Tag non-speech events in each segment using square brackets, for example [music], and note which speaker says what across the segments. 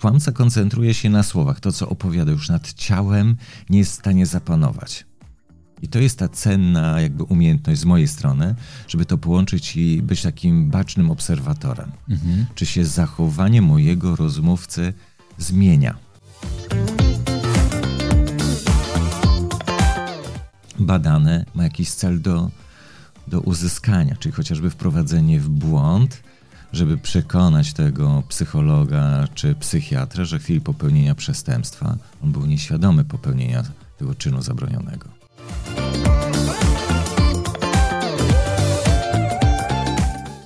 Speaker 1: Kłamca koncentruje się na słowach. To, co opowiada już nad ciałem, nie jest w stanie zapanować. I to jest ta cenna jakby umiejętność z mojej strony, żeby to połączyć i być takim bacznym obserwatorem. Mhm. Czy się zachowanie mojego rozmówcy zmienia? Badane ma jakiś cel do, do uzyskania, czyli chociażby wprowadzenie w błąd, żeby przekonać tego psychologa czy psychiatra, że w chwili popełnienia przestępstwa on był nieświadomy popełnienia tego czynu zabronionego.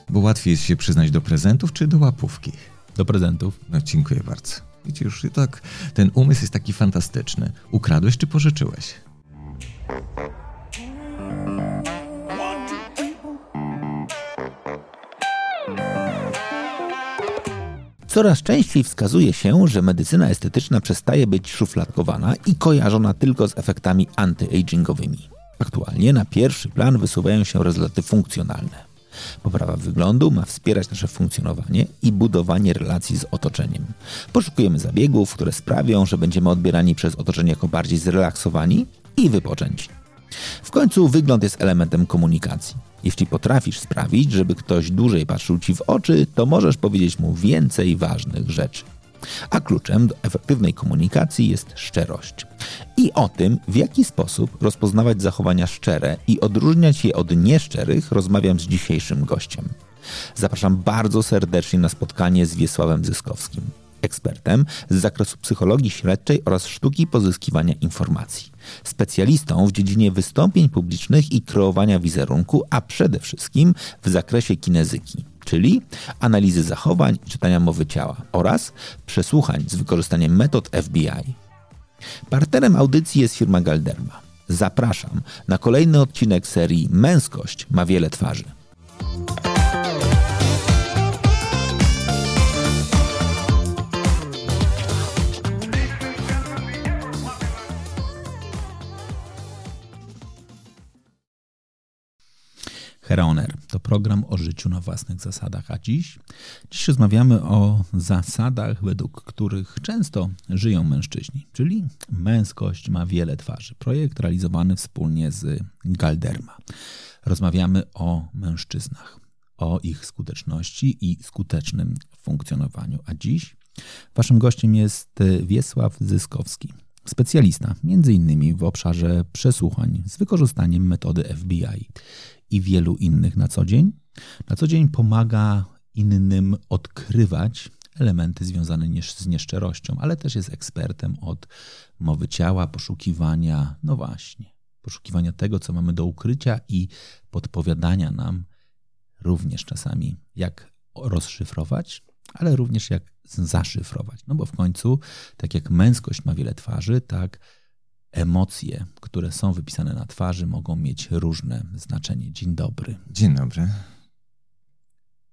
Speaker 1: Bo łatwiej jest się przyznać do prezentów czy do łapówki?
Speaker 2: Do prezentów.
Speaker 1: No dziękuję bardzo. Widzicie, już tak, ten umysł jest taki fantastyczny. Ukradłeś czy pożyczyłeś?
Speaker 2: Coraz częściej wskazuje się, że medycyna estetyczna przestaje być szufladkowana i kojarzona tylko z efektami anty-agingowymi. Aktualnie na pierwszy plan wysuwają się rezultaty funkcjonalne. Poprawa wyglądu ma wspierać nasze funkcjonowanie i budowanie relacji z otoczeniem. Poszukujemy zabiegów, które sprawią, że będziemy odbierani przez otoczenie jako bardziej zrelaksowani i wypoczęci. W końcu wygląd jest elementem komunikacji. Jeśli potrafisz sprawić, żeby ktoś dłużej patrzył ci w oczy, to możesz powiedzieć mu więcej ważnych rzeczy. A kluczem do efektywnej komunikacji jest szczerość. I o tym, w jaki sposób rozpoznawać zachowania szczere i odróżniać je od nieszczerych, rozmawiam z dzisiejszym gościem. Zapraszam bardzo serdecznie na spotkanie z Wiesławem Zyskowskim, ekspertem z zakresu psychologii śledczej oraz sztuki pozyskiwania informacji, specjalistą w dziedzinie wystąpień publicznych i kreowania wizerunku, a przede wszystkim w zakresie kinezyki czyli analizy zachowań i czytania mowy ciała oraz przesłuchań z wykorzystaniem metod FBI. Partnerem audycji jest firma Galderma. Zapraszam na kolejny odcinek serii Męskość ma wiele twarzy. Heraoner to program o życiu na własnych zasadach, a dziś, dziś rozmawiamy o zasadach, według których często żyją mężczyźni, czyli męskość ma wiele twarzy. Projekt realizowany wspólnie z Galderma. Rozmawiamy o mężczyznach, o ich skuteczności i skutecznym funkcjonowaniu. A dziś waszym gościem jest Wiesław Zyskowski, specjalista między innymi w obszarze przesłuchań z wykorzystaniem metody FBI i wielu innych na co dzień. Na co dzień pomaga innym odkrywać elementy związane z nieszczerością, ale też jest ekspertem od mowy ciała, poszukiwania, no właśnie, poszukiwania tego, co mamy do ukrycia i podpowiadania nam również czasami, jak rozszyfrować, ale również jak zaszyfrować. No bo w końcu, tak jak męskość ma wiele twarzy, tak emocje, które są wypisane na twarzy, mogą mieć różne znaczenie. Dzień dobry.
Speaker 1: Dzień dobry.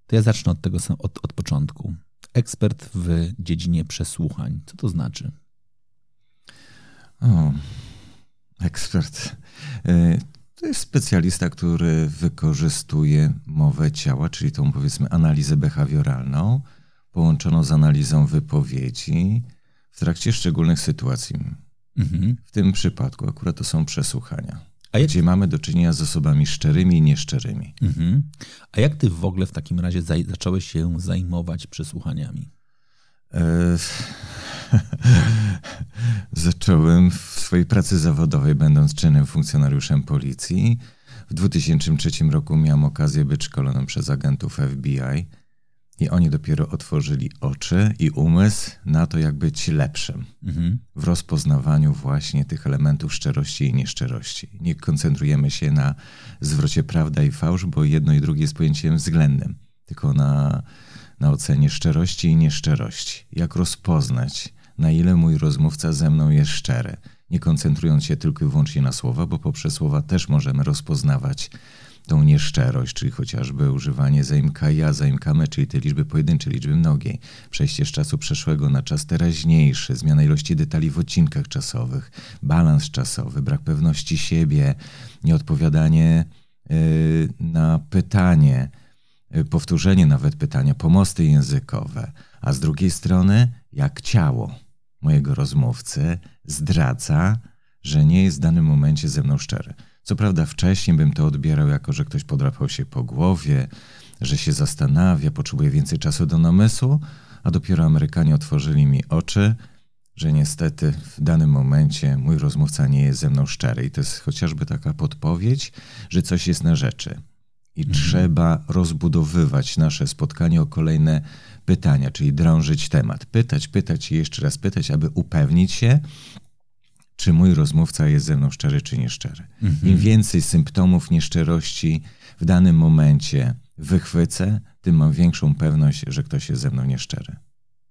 Speaker 2: To ja zacznę od tego od, od początku. Ekspert w dziedzinie przesłuchań. Co to znaczy?
Speaker 1: O, ekspert. E, to jest specjalista, który wykorzystuje mowę ciała, czyli tą powiedzmy analizę behawioralną, połączoną z analizą wypowiedzi w trakcie szczególnych sytuacji Mhm. W tym przypadku akurat to są przesłuchania, A jak... gdzie mamy do czynienia z osobami szczerymi i nieszczerymi. Mhm.
Speaker 2: A jak ty w ogóle w takim razie zacząłeś się zajmować przesłuchaniami? E... [laughs]
Speaker 1: Zacząłem w swojej pracy zawodowej, będąc czynnym funkcjonariuszem policji. W 2003 roku miałem okazję być szkolonym przez agentów FBI i oni dopiero otworzyli oczy i umysł na to, jak być lepszym mhm. w rozpoznawaniu właśnie tych elementów szczerości i nieszczerości. Nie koncentrujemy się na zwrocie prawda i fałsz, bo jedno i drugie jest pojęciem względnym, tylko na, na ocenie szczerości i nieszczerości. Jak rozpoznać, na ile mój rozmówca ze mną jest szczery, nie koncentrując się tylko i wyłącznie na słowa, bo poprzez słowa też możemy rozpoznawać tą nieszczerość, czyli chociażby używanie zaimka ja, zaimka me, czyli te liczby pojedyncze, liczby mnogiej, przejście z czasu przeszłego na czas teraźniejszy, zmiana ilości detali w odcinkach czasowych, balans czasowy, brak pewności siebie, nieodpowiadanie yy, na pytanie, yy, powtórzenie nawet pytania, pomosty językowe, a z drugiej strony jak ciało mojego rozmówcy zdradza, że nie jest w danym momencie ze mną szczery. Co prawda wcześniej bym to odbierał jako, że ktoś podrapał się po głowie, że się zastanawia, potrzebuje więcej czasu do namysłu, a dopiero Amerykanie otworzyli mi oczy, że niestety w danym momencie mój rozmówca nie jest ze mną szczery. I to jest chociażby taka podpowiedź, że coś jest na rzeczy. I mhm. trzeba rozbudowywać nasze spotkanie o kolejne pytania, czyli drążyć temat. Pytać, pytać i jeszcze raz pytać, aby upewnić się, czy mój rozmówca jest ze mną szczery, czy nieszczery. Mhm. Im więcej symptomów nieszczerości w danym momencie wychwycę, tym mam większą pewność, że ktoś jest ze mną nieszczery.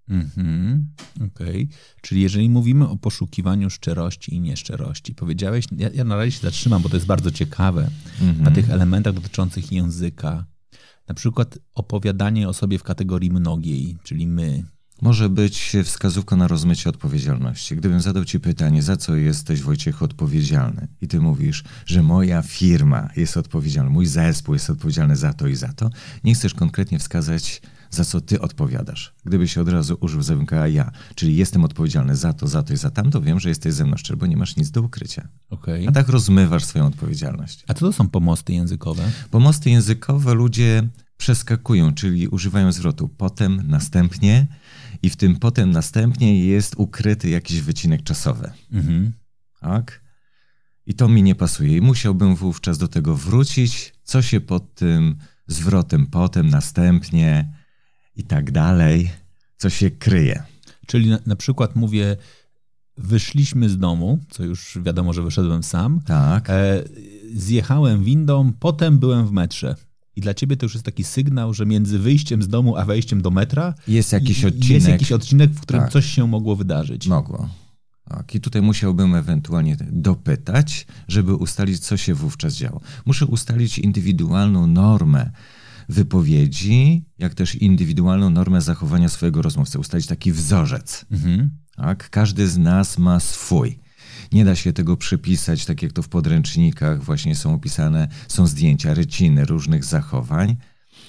Speaker 2: Mhm, okej. Okay. Czyli jeżeli mówimy o poszukiwaniu szczerości i nieszczerości, powiedziałeś, ja, ja na razie się zatrzymam, bo to jest bardzo ciekawe, mhm. na tych elementach dotyczących języka. Na przykład opowiadanie o sobie w kategorii mnogiej, czyli my,
Speaker 1: może być wskazówką na rozmycie odpowiedzialności. Gdybym zadał ci pytanie, za co jesteś Wojciech odpowiedzialny i ty mówisz, że moja firma jest odpowiedzialna, mój zespół jest odpowiedzialny za to i za to, nie chcesz konkretnie wskazać, za co ty odpowiadasz. Gdybyś od razu użył zamyka ja, czyli jestem odpowiedzialny za to, za to i za tamto, wiem, że jesteś ze mną szczery, bo nie masz nic do ukrycia.
Speaker 2: Okay.
Speaker 1: A tak rozmywasz swoją odpowiedzialność.
Speaker 2: A co to są pomosty językowe?
Speaker 1: Pomosty językowe ludzie przeskakują, czyli używają zwrotu potem, następnie, i w tym potem następnie jest ukryty jakiś wycinek czasowy. Mhm. Tak? I to mi nie pasuje. I musiałbym wówczas do tego wrócić, co się pod tym zwrotem potem, następnie i tak dalej, co się kryje.
Speaker 2: Czyli na, na przykład mówię, wyszliśmy z domu, co już wiadomo, że wyszedłem sam.
Speaker 1: Tak. E,
Speaker 2: zjechałem windą, potem byłem w metrze. I dla ciebie to już jest taki sygnał, że między wyjściem z domu a wejściem do metra
Speaker 1: jest jakiś odcinek,
Speaker 2: jest jakiś odcinek w którym tak. coś się mogło wydarzyć.
Speaker 1: Mogło. Tak, I tutaj musiałbym ewentualnie dopytać, żeby ustalić, co się wówczas działo. Muszę ustalić indywidualną normę wypowiedzi, jak też indywidualną normę zachowania swojego rozmówcy, ustalić taki wzorzec. Mhm. Tak? Każdy z nas ma swój. Nie da się tego przypisać, tak jak to w podręcznikach właśnie są opisane, są zdjęcia, ryciny różnych zachowań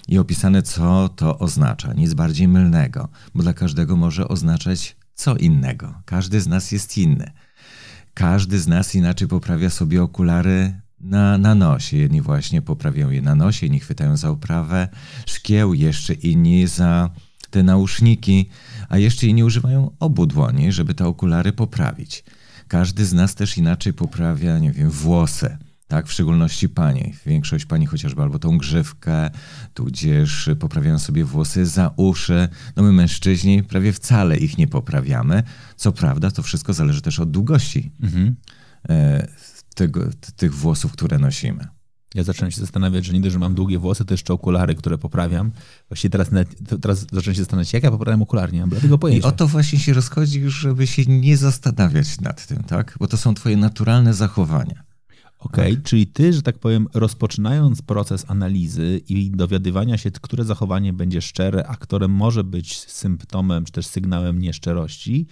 Speaker 1: i opisane, co to oznacza. Nic bardziej mylnego, bo dla każdego może oznaczać co innego. Każdy z nas jest inny. Każdy z nas inaczej poprawia sobie okulary na, na nosie. Jedni właśnie poprawiają je na nosie, inni chwytają za oprawę szkieł, jeszcze inni za te nauszniki, a jeszcze inni używają obu dłoni, żeby te okulary poprawić. Każdy z nas też inaczej poprawia, nie wiem, włosy. Tak, w szczególności panie. Większość pani chociażby albo tą grzywkę, tudzież poprawiają sobie włosy za uszy. No my mężczyźni prawie wcale ich nie poprawiamy. Co prawda, to wszystko zależy też od długości mhm. E, tego, tych włosów, które nosimy.
Speaker 2: Ja zacząłem się zastanawiać, że nie dość, że mam długie włosy, to jeszcze okulary, które poprawiam. Właściwie teraz, teraz zacząłem się zastanawiać, jak ja poprawiam okulary, nie mam bladego pojęcia.
Speaker 1: I o to właśnie się rozchodzi już, żeby się nie zastanawiać nad tym, tak? Bo to są twoje naturalne zachowania.
Speaker 2: Okej, okay, tak. czyli ty, że tak powiem, rozpoczynając proces analizy i dowiadywania się, które zachowanie będzie szczere, a które może być symptomem czy też sygnałem nieszczerości,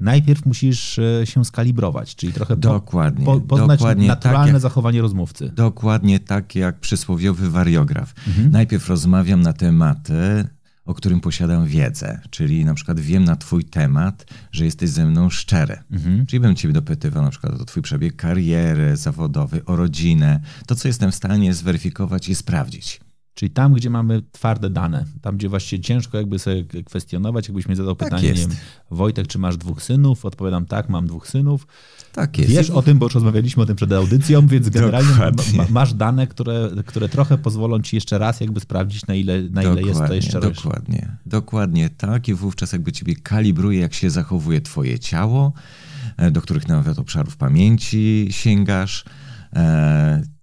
Speaker 2: najpierw musisz e, się skalibrować, czyli trochę
Speaker 1: dokładnie,
Speaker 2: po, poznać dokładnie tak naturalne tak jak, zachowanie rozmówcy.
Speaker 1: Dokładnie tak jak przysłowiowy wariograf. Mhm. Najpierw rozmawiam na tematy, o którym posiadam wiedzę, czyli na przykład wiem na twój temat, że jesteś ze mną szczery. Mhm. Czyli bym ciebie dopytywał na przykład o twój przebieg kariery zawodowej, o rodzinę, to co jestem w stanie zweryfikować i sprawdzić.
Speaker 2: Czyli tam, gdzie mamy twarde dane, tam, gdzie właściwie ciężko jakby sobie kwestionować, jakbyś mi zadał tak pytanie, nie wiem, Wojtek, czy masz dwóch synów? Odpowiadam tak, mam dwóch synów.
Speaker 1: Tak jest.
Speaker 2: Wiesz o tym, bo już rozmawialiśmy o tym przed audycją, więc [laughs] generalnie ma, masz dane, które, które trochę pozwolą ci jeszcze raz jakby sprawdzić, na ile, na ile jest to jeszcze
Speaker 1: Dokładnie, dokładnie tak i wówczas jakby ciebie kalibruje, jak się zachowuje twoje ciało, e, do których nawet obszarów pamięci sięgasz, e,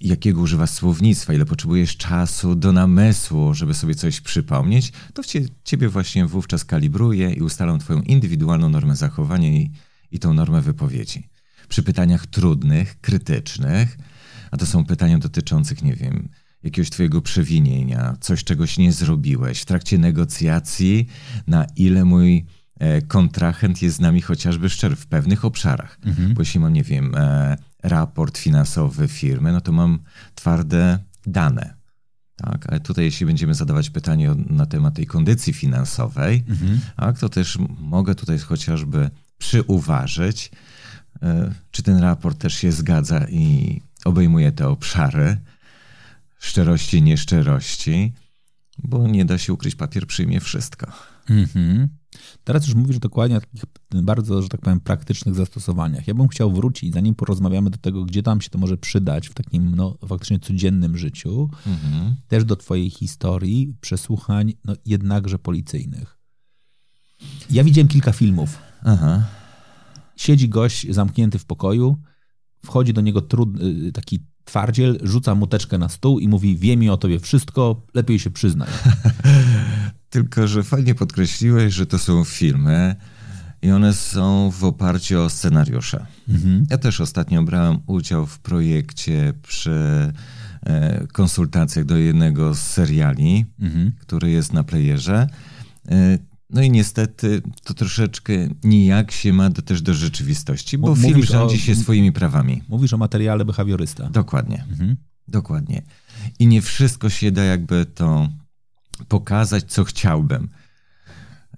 Speaker 1: jakiego używasz słownictwa, ile potrzebujesz czasu do namysłu, żeby sobie coś przypomnieć, to cie, ciebie właśnie wówczas kalibruje i ustalam twoją indywidualną normę zachowania i, i tą normę wypowiedzi. Przy pytaniach trudnych, krytycznych, a to są pytania dotyczących, nie wiem, jakiegoś twojego przewinienia, coś czegoś nie zrobiłeś w trakcie negocjacji, na ile mój e, kontrahent jest z nami chociażby szczery w pewnych obszarach. Mhm. Bo jeśli mam, nie wiem, e, raport finansowy firmy, no to mam twarde dane. Tak, ale tutaj jeśli będziemy zadawać pytanie na temat tej kondycji finansowej, mhm. tak, to też mogę tutaj chociażby przyuważyć, e, czy ten raport też się zgadza i obejmuje te obszary szczerości, nieszczerości, bo nie da się ukryć, papier przyjmie wszystko. Mhm.
Speaker 2: Teraz już mówisz dokładnie o takich bardzo, że tak powiem, praktycznych zastosowaniach. Ja bym chciał wrócić, zanim porozmawiamy do tego, gdzie tam się to może przydać w takim no, faktycznie codziennym życiu, mhm. też do twojej historii, przesłuchań, no jednakże policyjnych. Ja widziałem kilka filmów. Aha. Siedzi gość zamknięty w pokoju, wchodzi do niego y, taki twardziel, rzuca muteczkę na stół i mówi: Wiem mi o tobie wszystko, lepiej się przyznaj. [laughs]
Speaker 1: Tylko, że fajnie podkreśliłeś, że to są filmy i one są w oparciu o scenariusze. Mhm. Ja też ostatnio brałem udział w projekcie przy e, konsultacjach do jednego z seriali, mhm. który jest na playerze. E, no i niestety to troszeczkę nijak się ma do, też do rzeczywistości, bo Mówisz film rządzi o, się swoimi prawami.
Speaker 2: Mówisz o materiale behawiorysta.
Speaker 1: Dokładnie. Mhm. Dokładnie. I nie wszystko się da jakby to pokazać, co chciałbym.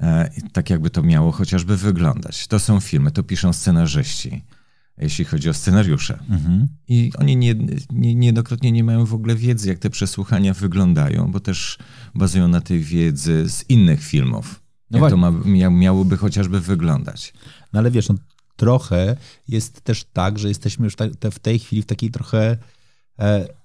Speaker 1: E, tak jakby to miało chociażby wyglądać. To są filmy, to piszą scenarzyści, jeśli chodzi o scenariusze. Mhm. I oni nie, nie, niejednokrotnie nie mają w ogóle wiedzy, jak te przesłuchania wyglądają, bo też bazują na tej wiedzy z innych filmów. No jak to ma, miałoby chociażby wyglądać.
Speaker 2: No ale wiesz, no, trochę jest też tak, że jesteśmy już w tej chwili w takiej trochę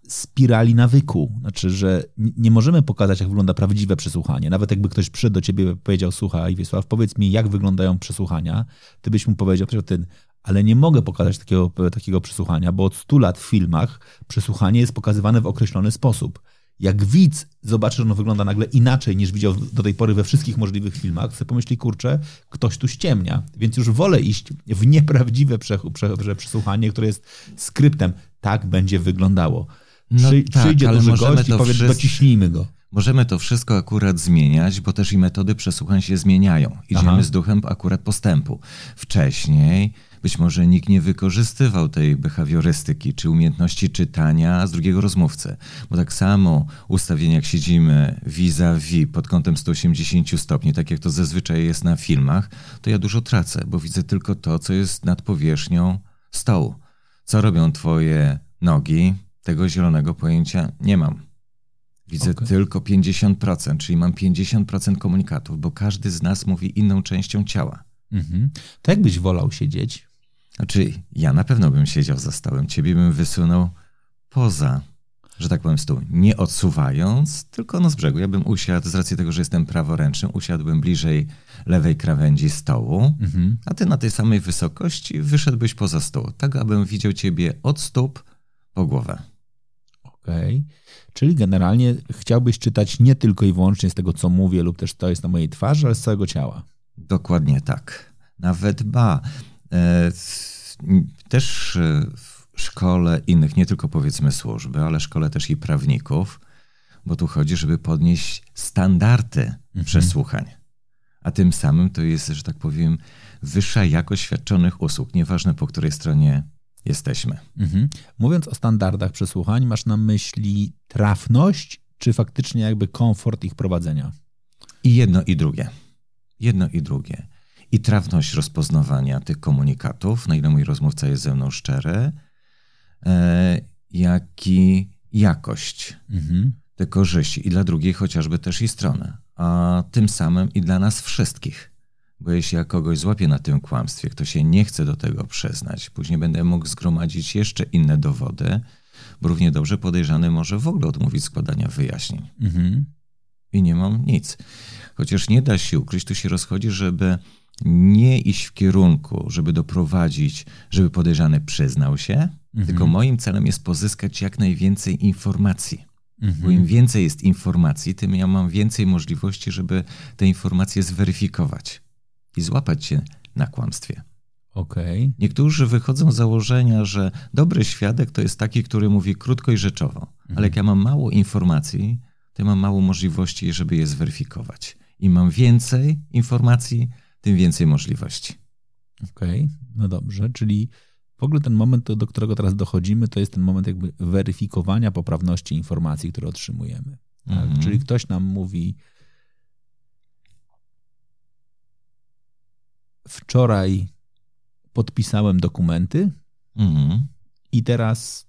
Speaker 2: spirali nawyku. Znaczy, że nie możemy pokazać, jak wygląda prawdziwe przesłuchanie. Nawet jakby ktoś przyszedł do ciebie i powiedział, słuchaj Wiesław, powiedz mi, jak wyglądają przesłuchania, ty byś mu powiedział, ten, ale nie mogę pokazać takiego, takiego przesłuchania, bo od 100 lat w filmach przesłuchanie jest pokazywane w określony sposób. Jak widz zobaczy, że ono wygląda nagle inaczej niż widział do tej pory we wszystkich możliwych filmach, sobie pomyśli, kurczę, ktoś tu ściemnia. Więc już wolę iść w nieprawdziwe przesłuchanie, które jest skryptem. Tak będzie wyglądało. No Przy, tak, przyjdzie duży gość i powie, wszyscy... dociśnijmy go.
Speaker 1: Możemy to wszystko akurat zmieniać, bo też i metody przesłuchań się zmieniają. Idziemy Aha. z duchem akurat postępu. Wcześniej być może nikt nie wykorzystywał tej behawiorystyki czy umiejętności czytania z drugiego rozmówcy. Bo tak samo ustawienie, jak siedzimy vis-a-vis pod kątem 180 stopni, tak jak to zazwyczaj jest na filmach, to ja dużo tracę, bo widzę tylko to, co jest nad powierzchnią stołu. Co robią twoje nogi, tego zielonego pojęcia nie mam. Widzę okay. tylko 50%, czyli mam 50% komunikatów, bo każdy z nas mówi inną częścią ciała. Mhm.
Speaker 2: To jakbyś wolał siedzieć?
Speaker 1: Znaczy, ja na pewno bym siedział za stołem, ciebie bym wysunął poza, że tak powiem, stół. Nie odsuwając, tylko no z brzegu. Ja bym usiadł, z racji tego, że jestem praworęczny, usiadłbym bliżej lewej krawędzi stołu, mhm. a ty na tej samej wysokości wyszedłbyś poza stół, tak abym widział ciebie od stóp po głowę.
Speaker 2: Okej. Okay. Czyli generalnie chciałbyś czytać nie tylko i wyłącznie z tego, co mówię, lub też to jest na mojej twarzy, ale z całego ciała.
Speaker 1: Dokładnie tak. Nawet ba. E, też e, szkole innych, nie tylko powiedzmy służby, ale szkole też i prawników, bo tu chodzi, żeby podnieść standardy mhm. przesłuchań. A tym samym to jest, że tak powiem, wyższa jakość świadczonych usług, nieważne po której stronie jesteśmy. Mhm.
Speaker 2: Mówiąc o standardach przesłuchań, masz na myśli trafność, czy faktycznie jakby komfort ich prowadzenia?
Speaker 1: I jedno, i drugie. Jedno i drugie. I trafność rozpoznawania tych komunikatów, na ile mój rozmówca jest ze mną szczery, jak i jakość mhm. te korzyści. I dla drugiej chociażby też i strony. A tym samym i dla nas wszystkich. Bo jeśli ja kogoś złapię na tym kłamstwie, kto się nie chce do tego przyznać, później będę mógł zgromadzić jeszcze inne dowody, bo równie dobrze podejrzany może w ogóle odmówić składania wyjaśnień. Mhm. I nie mam nic. Chociaż nie da się ukryć, tu się rozchodzi, żeby nie iść w kierunku, żeby doprowadzić, żeby podejrzany przyznał się, mhm. tylko moim celem jest pozyskać jak najwięcej informacji. Mhm. Bo im więcej jest informacji, tym ja mam więcej możliwości, żeby te informacje zweryfikować i złapać się na kłamstwie.
Speaker 2: Okay.
Speaker 1: Niektórzy wychodzą z założenia, że dobry świadek to jest taki, który mówi krótko i rzeczowo, mhm. ale jak ja mam mało informacji, to ja mam mało możliwości, żeby je zweryfikować. Im mam więcej informacji, tym więcej możliwości.
Speaker 2: Okej, okay. no dobrze, czyli W ogóle ten moment, do którego teraz dochodzimy, to jest ten moment jakby weryfikowania poprawności informacji, które otrzymujemy. Tak?
Speaker 1: Mhm.
Speaker 2: Czyli ktoś nam mówi, wczoraj podpisałem dokumenty
Speaker 1: Mhm.
Speaker 2: i teraz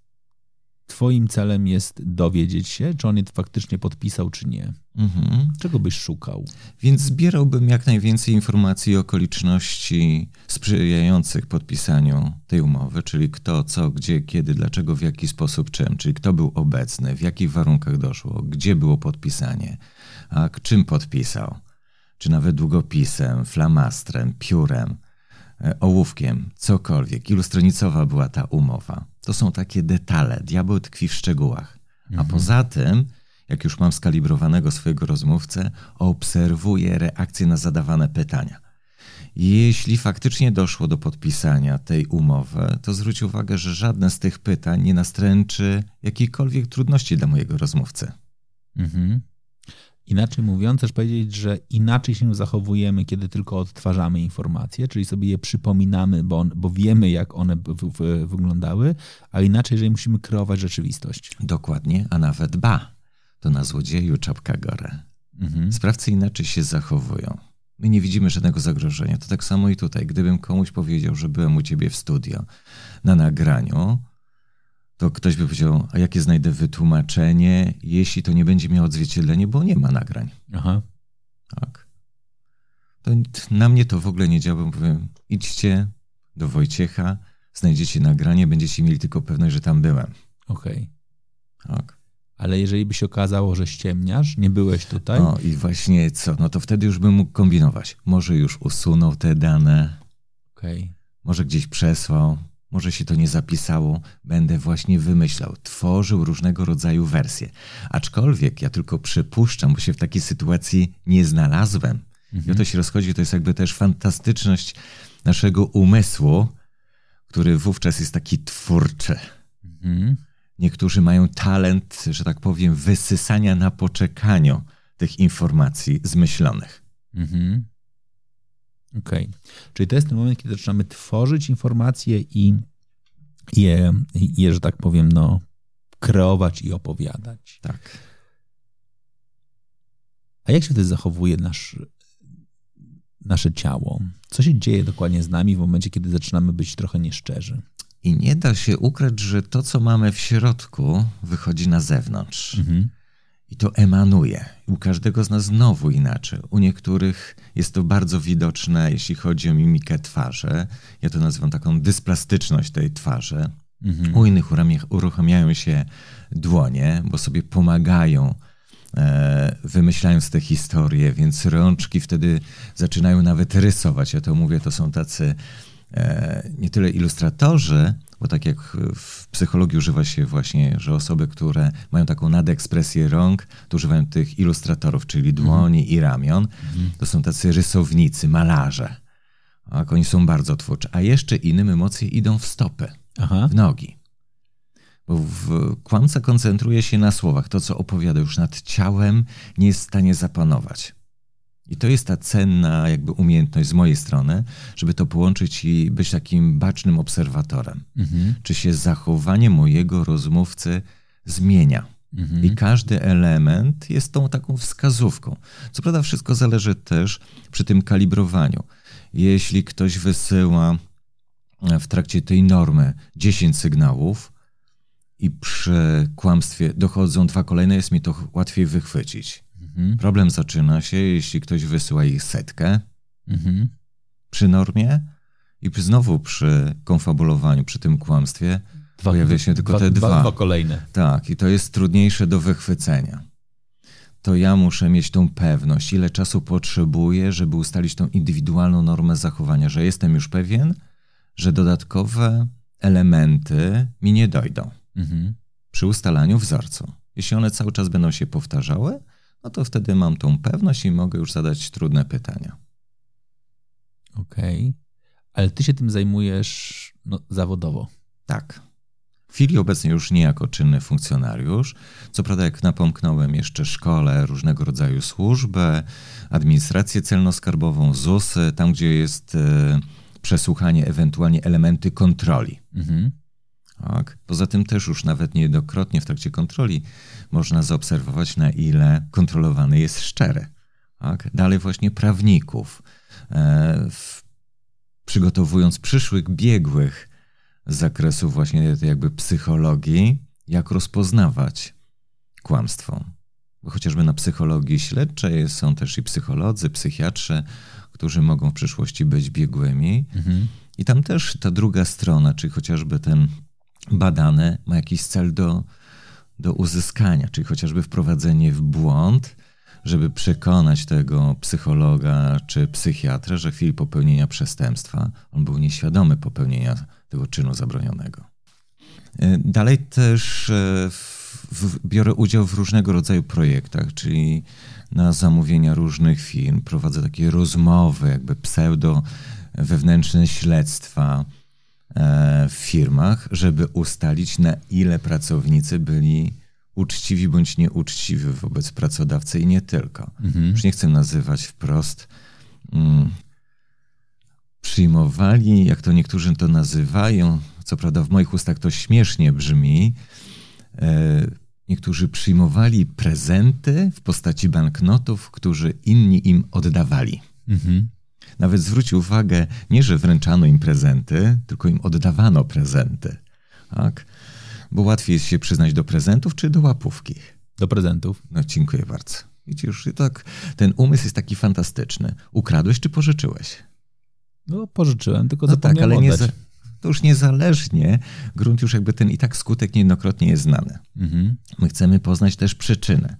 Speaker 2: twoim celem jest dowiedzieć się, czy on je faktycznie podpisał, czy nie.
Speaker 1: Mhm.
Speaker 2: Czego byś szukał?
Speaker 1: Więc zbierałbym jak najwięcej informacji i okoliczności sprzyjających podpisaniu tej umowy, czyli kto, co, gdzie, kiedy, dlaczego, w jaki sposób, czym, czyli kto był obecny, w jakich warunkach doszło, gdzie było podpisanie, a czym podpisał, czy nawet długopisem, flamastrem, piórem, e, ołówkiem, cokolwiek, ilustronicowa była ta umowa. To są takie detale, diabeł tkwi w szczegółach. A poza tym, jak już mam skalibrowanego swojego rozmówcę, obserwuję reakcje na zadawane pytania. Jeśli faktycznie doszło do podpisania tej umowy, to zwróć uwagę, że żadne z tych pytań nie nastręczy jakiejkolwiek trudności dla mojego rozmówcy.
Speaker 2: Mhm. Inaczej mówiąc, chcesz powiedzieć, że inaczej się zachowujemy, kiedy tylko odtwarzamy informacje, czyli sobie je przypominamy, bo, bo wiemy, jak one w, w, wyglądały, a inaczej, jeżeli musimy kreować rzeczywistość.
Speaker 1: Dokładnie, a nawet ba, to na złodzieju czapka gore.
Speaker 2: Mhm.
Speaker 1: Sprawcy inaczej się zachowują. My nie widzimy żadnego zagrożenia. To tak samo i tutaj. Gdybym komuś powiedział, że byłem u ciebie w studio na nagraniu, to ktoś by powiedział, a jakie znajdę wytłumaczenie, jeśli to nie będzie miało odzwierciedlenie, bo nie ma nagrań.
Speaker 2: Aha.
Speaker 1: Tak. To na mnie to w ogóle nie działa. Powiem, idźcie do Wojciecha, znajdziecie nagranie, będziecie mieli tylko pewność, że tam byłem.
Speaker 2: Okej.
Speaker 1: Tak.
Speaker 2: Ale jeżeli by się okazało, że ściemniasz, nie byłeś tutaj,
Speaker 1: No i właśnie co? No to wtedy już bym mógł kombinować. Może już usunął te dane,
Speaker 2: okej.
Speaker 1: może gdzieś przesłał, może się to nie zapisało. Będę właśnie wymyślał, tworzył różnego rodzaju wersje. Aczkolwiek ja tylko przypuszczam, bo się w takiej sytuacji nie znalazłem. I o to się rozchodzi, to jest jakby też fantastyczność naszego umysłu, który wówczas jest taki twórczy.
Speaker 2: Mhm.
Speaker 1: Niektórzy mają talent, że tak powiem, wysysania na poczekaniu tych informacji zmyślonych.
Speaker 2: Mhm. Okej. Czyli to jest ten moment, kiedy zaczynamy tworzyć informacje i je, je, że tak powiem, no, kreować i opowiadać.
Speaker 1: Tak.
Speaker 2: A jak się wtedy zachowuje nasz, nasze ciało? Co się dzieje dokładnie z nami w momencie, kiedy zaczynamy być trochę nieszczerzy?
Speaker 1: I nie da się ukryć, że to, co mamy w środku, wychodzi na zewnątrz.
Speaker 2: Mhm.
Speaker 1: I to emanuje. U każdego z nas znowu inaczej. U niektórych jest to bardzo widoczne, jeśli chodzi o mimikę twarzy. Ja to nazywam taką dysplastyczność tej twarzy.
Speaker 2: Mhm.
Speaker 1: U innych uruchamia- uruchamiają się dłonie, bo sobie pomagają, e, wymyślając te historie, więc rączki wtedy zaczynają nawet rysować. Ja to mówię, to są tacy nie tyle ilustratorzy, bo tak jak w psychologii używa się właśnie, że osoby, które mają taką nadekspresję rąk, to używają tych ilustratorów, czyli dłoni i ramion. To są tacy rysownicy, malarze. Tak, oni są bardzo twórczy. A jeszcze innym emocje idą w stopy
Speaker 2: Aha.
Speaker 1: w nogi. Bo w kłamca koncentruje się na słowach. To, co opowiada już nad ciałem, nie jest w stanie zapanować. I to jest ta cenna jakby umiejętność z mojej strony, żeby to połączyć i być takim bacznym obserwatorem.
Speaker 2: Mhm.
Speaker 1: Czy się zachowanie mojego rozmówcy zmienia.
Speaker 2: Mhm.
Speaker 1: I każdy element jest tą taką wskazówką. Co prawda, wszystko zależy też przy tym kalibrowaniu. Jeśli ktoś wysyła w trakcie tej normy 10 sygnałów i przy kłamstwie dochodzą dwa kolejne, jest mi to łatwiej wychwycić.
Speaker 2: Mhm.
Speaker 1: Problem zaczyna się, jeśli ktoś wysyła ich setkę
Speaker 2: Mhm.
Speaker 1: przy normie i znowu przy konfabulowaniu, przy tym kłamstwie
Speaker 2: Dwa,
Speaker 1: Pojawia się tylko te dwa.
Speaker 2: Dwa, dwa kolejne.
Speaker 1: Tak, i to jest trudniejsze do wychwycenia. To ja muszę mieć tą pewność, ile czasu potrzebuję, żeby ustalić tą indywidualną normę zachowania, że jestem już pewien, że dodatkowe elementy mi nie dojdą
Speaker 2: Mhm.
Speaker 1: przy ustalaniu wzorcu. Jeśli one cały czas będą się powtarzały, no to wtedy mam tą pewność i mogę już zadać trudne pytania.
Speaker 2: Okej. Ale ty się tym zajmujesz no, zawodowo.
Speaker 1: Tak. W chwili obecnej już nie jako czynny funkcjonariusz. Co prawda, jak napomknąłem jeszcze szkole, różnego rodzaju służbę, administrację celno-skarbową, ZUS, tam gdzie jest e, przesłuchanie, ewentualnie elementy kontroli.
Speaker 2: Mhm.
Speaker 1: Tak? Poza tym też już nawet niejednokrotnie w trakcie kontroli można zaobserwować, na ile kontrolowany jest szczery. Tak? Dalej właśnie prawników, e, w, przygotowując przyszłych biegłych z zakresu właśnie jakby psychologii, jak rozpoznawać kłamstwo. Bo chociażby na psychologii śledczej są też i psycholodzy, psychiatrzy, którzy mogą w przyszłości być biegłymi.
Speaker 2: Mhm.
Speaker 1: I tam też ta druga strona, czyli chociażby ten badany, ma jakiś cel do, do uzyskania, czyli chociażby wprowadzenie w błąd, żeby przekonać tego psychologa czy psychiatra, że w chwili popełnienia przestępstwa on był nieświadomy popełnienia tego czynu zabronionego. E, dalej też e, w, w, biorę udział w różnego rodzaju projektach, czyli na zamówienia różnych firm prowadzę takie rozmowy, jakby pseudo wewnętrzne śledztwa w firmach, żeby ustalić, na ile pracownicy byli uczciwi bądź nieuczciwi wobec pracodawcy i nie tylko.
Speaker 2: Mhm.
Speaker 1: Już nie chcę nazywać wprost. Mm, przyjmowali, jak to niektórzy to nazywają, co prawda w moich ustach to śmiesznie brzmi, e, niektórzy przyjmowali prezenty w postaci banknotów, którzy inni im oddawali.
Speaker 2: Mhm.
Speaker 1: Nawet zwróć uwagę, nie że wręczano im prezenty, tylko im oddawano prezenty. Tak? Bo łatwiej jest się przyznać do prezentów czy do łapówki.
Speaker 2: Do prezentów.
Speaker 1: No dziękuję bardzo. Widzisz, tak, ten umysł jest taki fantastyczny. Ukradłeś czy pożyczyłeś?
Speaker 2: No, pożyczyłem, tylko
Speaker 1: No tak, ale nie za, to już niezależnie. Grunt już jakby ten i tak skutek niejednokrotnie jest znany.
Speaker 2: Mhm.
Speaker 1: My chcemy poznać też przyczynę.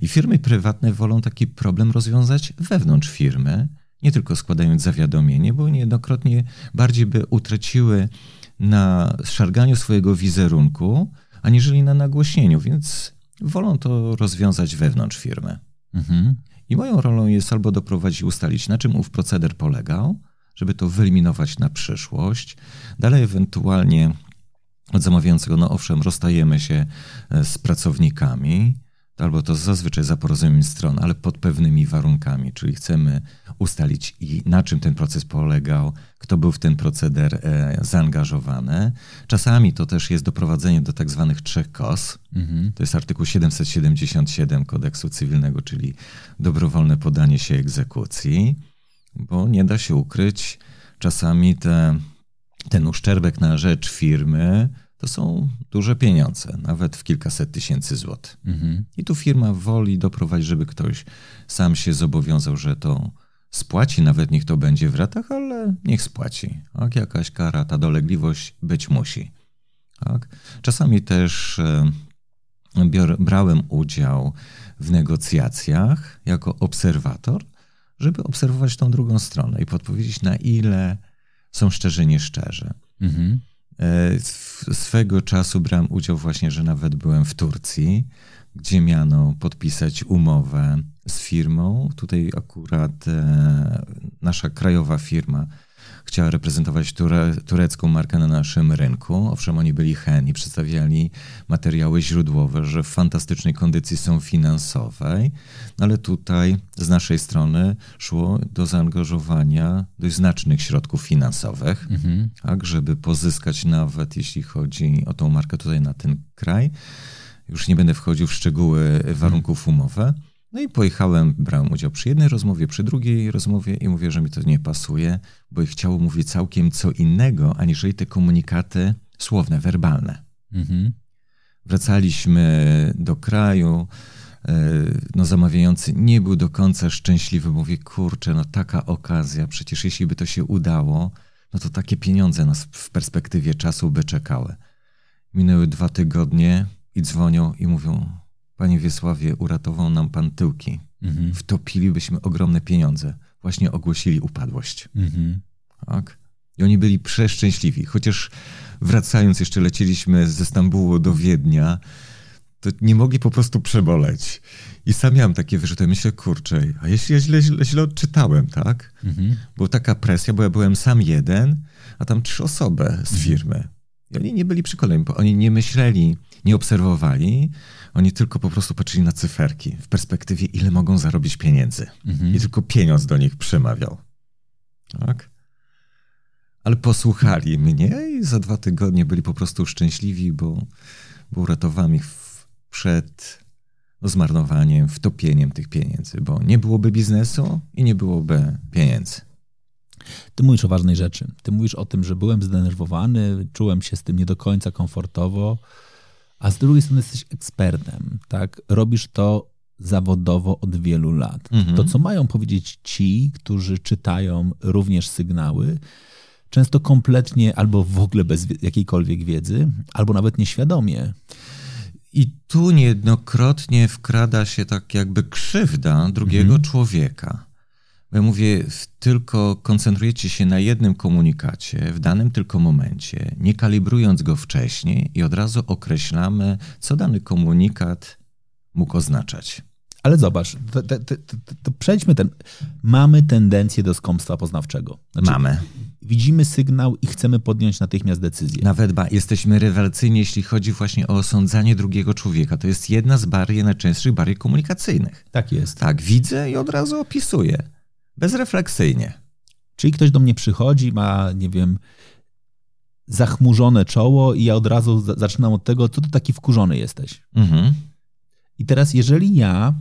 Speaker 1: I firmy prywatne wolą taki problem rozwiązać wewnątrz firmy, nie tylko składając zawiadomienie, bo niejednokrotnie bardziej by utraciły na szarganiu swojego wizerunku, aniżeli na nagłośnieniu, więc wolą to rozwiązać wewnątrz firmy.
Speaker 2: Mhm.
Speaker 1: I moją rolą jest albo doprowadzić ustalić, na czym ów proceder polegał, żeby to wyeliminować na przyszłość. Dalej ewentualnie od zamawiającego, no owszem, rozstajemy się e, z pracownikami, albo to zazwyczaj za porozumieniem stron, ale pod pewnymi warunkami, czyli chcemy ustalić i na czym ten proces polegał, kto był w ten proceder e, zaangażowany. Czasami to też jest doprowadzenie do tak zwanych trzech kos,
Speaker 2: Mhm.
Speaker 1: to jest artykuł 777 kodeksu cywilnego, czyli dobrowolne podanie się egzekucji, bo nie da się ukryć, czasami te, ten uszczerbek na rzecz firmy to są duże pieniądze, nawet w kilkaset tysięcy złotych.
Speaker 2: Mhm.
Speaker 1: I tu firma woli doprowadzić, żeby ktoś sam się zobowiązał, że to spłaci, nawet niech to będzie w ratach, ale niech spłaci. Tak? Jakaś kara, ta dolegliwość być musi. Tak? Czasami też e, bior, brałem udział w negocjacjach jako obserwator, żeby obserwować tą drugą stronę i podpowiedzieć, na ile są szczerzy, nieszczerzy.
Speaker 2: Mhm.
Speaker 1: E, Swego czasu brałem udział właśnie, że nawet byłem w Turcji, gdzie miano podpisać umowę z firmą. Tutaj akurat e, nasza krajowa firma chciała reprezentować ture, turecką markę na naszym rynku. Owszem, oni byli chętni, przedstawiali materiały źródłowe, że w fantastycznej kondycji są finansowej, no ale tutaj z naszej strony szło do zaangażowania dość znacznych środków finansowych
Speaker 2: Mhm.
Speaker 1: tak, żeby pozyskać nawet, jeśli chodzi o tą markę tutaj na ten kraj. Już nie będę wchodził w szczegóły warunków umowy. No i pojechałem, brałem udział przy jednej rozmowie, przy drugiej rozmowie i mówię, że mi to nie pasuje, bo ich chciało mówić całkiem co innego, aniżeli te komunikaty słowne, werbalne.
Speaker 2: Mhm.
Speaker 1: Wracaliśmy do kraju. e, No, zamawiający nie był do końca szczęśliwy. Mówi, kurczę, no taka okazja, przecież jeśli by to się udało, no to takie pieniądze nas w perspektywie czasu by czekały. Minęły dwa tygodnie i dzwonią i mówią, panie Wiesławie, uratował nam pan tyłki.
Speaker 2: Mhm.
Speaker 1: Wtopilibyśmy ogromne pieniądze. Właśnie ogłosili upadłość.
Speaker 2: Mhm.
Speaker 1: Tak? I oni byli przeszczęśliwi. Chociaż wracając, jeszcze lecieliśmy ze Stambułu do Wiednia, to nie mogli po prostu przeboleć. I sam miałem takie wyrzuty. Myślę, kurczę, a jeśli ja źle, źle, źle odczytałem, tak?
Speaker 2: Mhm.
Speaker 1: Była taka presja, bo ja byłem sam jeden, a tam trzy osoby z firmy. I oni nie byli przekonani, bo oni nie myśleli, nie obserwowali, oni tylko po prostu patrzyli na cyferki w perspektywie, ile mogą zarobić pieniędzy.
Speaker 2: Mhm.
Speaker 1: I tylko pieniądz do nich przemawiał. Tak? ale posłuchali mnie i za dwa tygodnie byli po prostu szczęśliwi, bo, bo uratowałem ich w, przed zmarnowaniem, wtopieniem tych pieniędzy, bo nie byłoby biznesu i nie byłoby pieniędzy.
Speaker 2: Ty mówisz o ważnej rzeczy. Ty mówisz o tym, że byłem zdenerwowany, czułem się z tym nie do końca komfortowo, a z drugiej strony jesteś ekspertem, tak? Robisz to zawodowo od wielu lat. Mhm. To, co mają powiedzieć ci, którzy czytają również sygnały, często kompletnie albo w ogóle bez jakiejkolwiek wiedzy, albo nawet nieświadomie.
Speaker 1: I tu niejednokrotnie wkrada się tak jakby krzywda drugiego mhm. człowieka. Bo ja mówię, tylko koncentrujecie się na jednym komunikacie, w danym tylko momencie, nie kalibrując go wcześniej i od razu określamy, co dany komunikat mógł oznaczać.
Speaker 2: Ale zobacz, to, to, to, to, przejdźmy ten. Mamy tendencję do skąpstwa poznawczego.
Speaker 1: Znaczy, Mamy.
Speaker 2: Widzimy sygnał i chcemy podjąć natychmiast decyzję.
Speaker 1: Nawet ba, jesteśmy rewelacyjni, jeśli chodzi właśnie o osądzanie drugiego człowieka. To jest jedna z barier, najczęstszych barier komunikacyjnych.
Speaker 2: Tak jest.
Speaker 1: Tak, widzę i od razu opisuję. Bezrefleksyjnie.
Speaker 2: Czyli ktoś do mnie przychodzi, ma, nie wiem, zachmurzone czoło i ja od razu zaczynam od tego, co ty taki wkurzony jesteś. Mhm. I teraz, jeżeli ja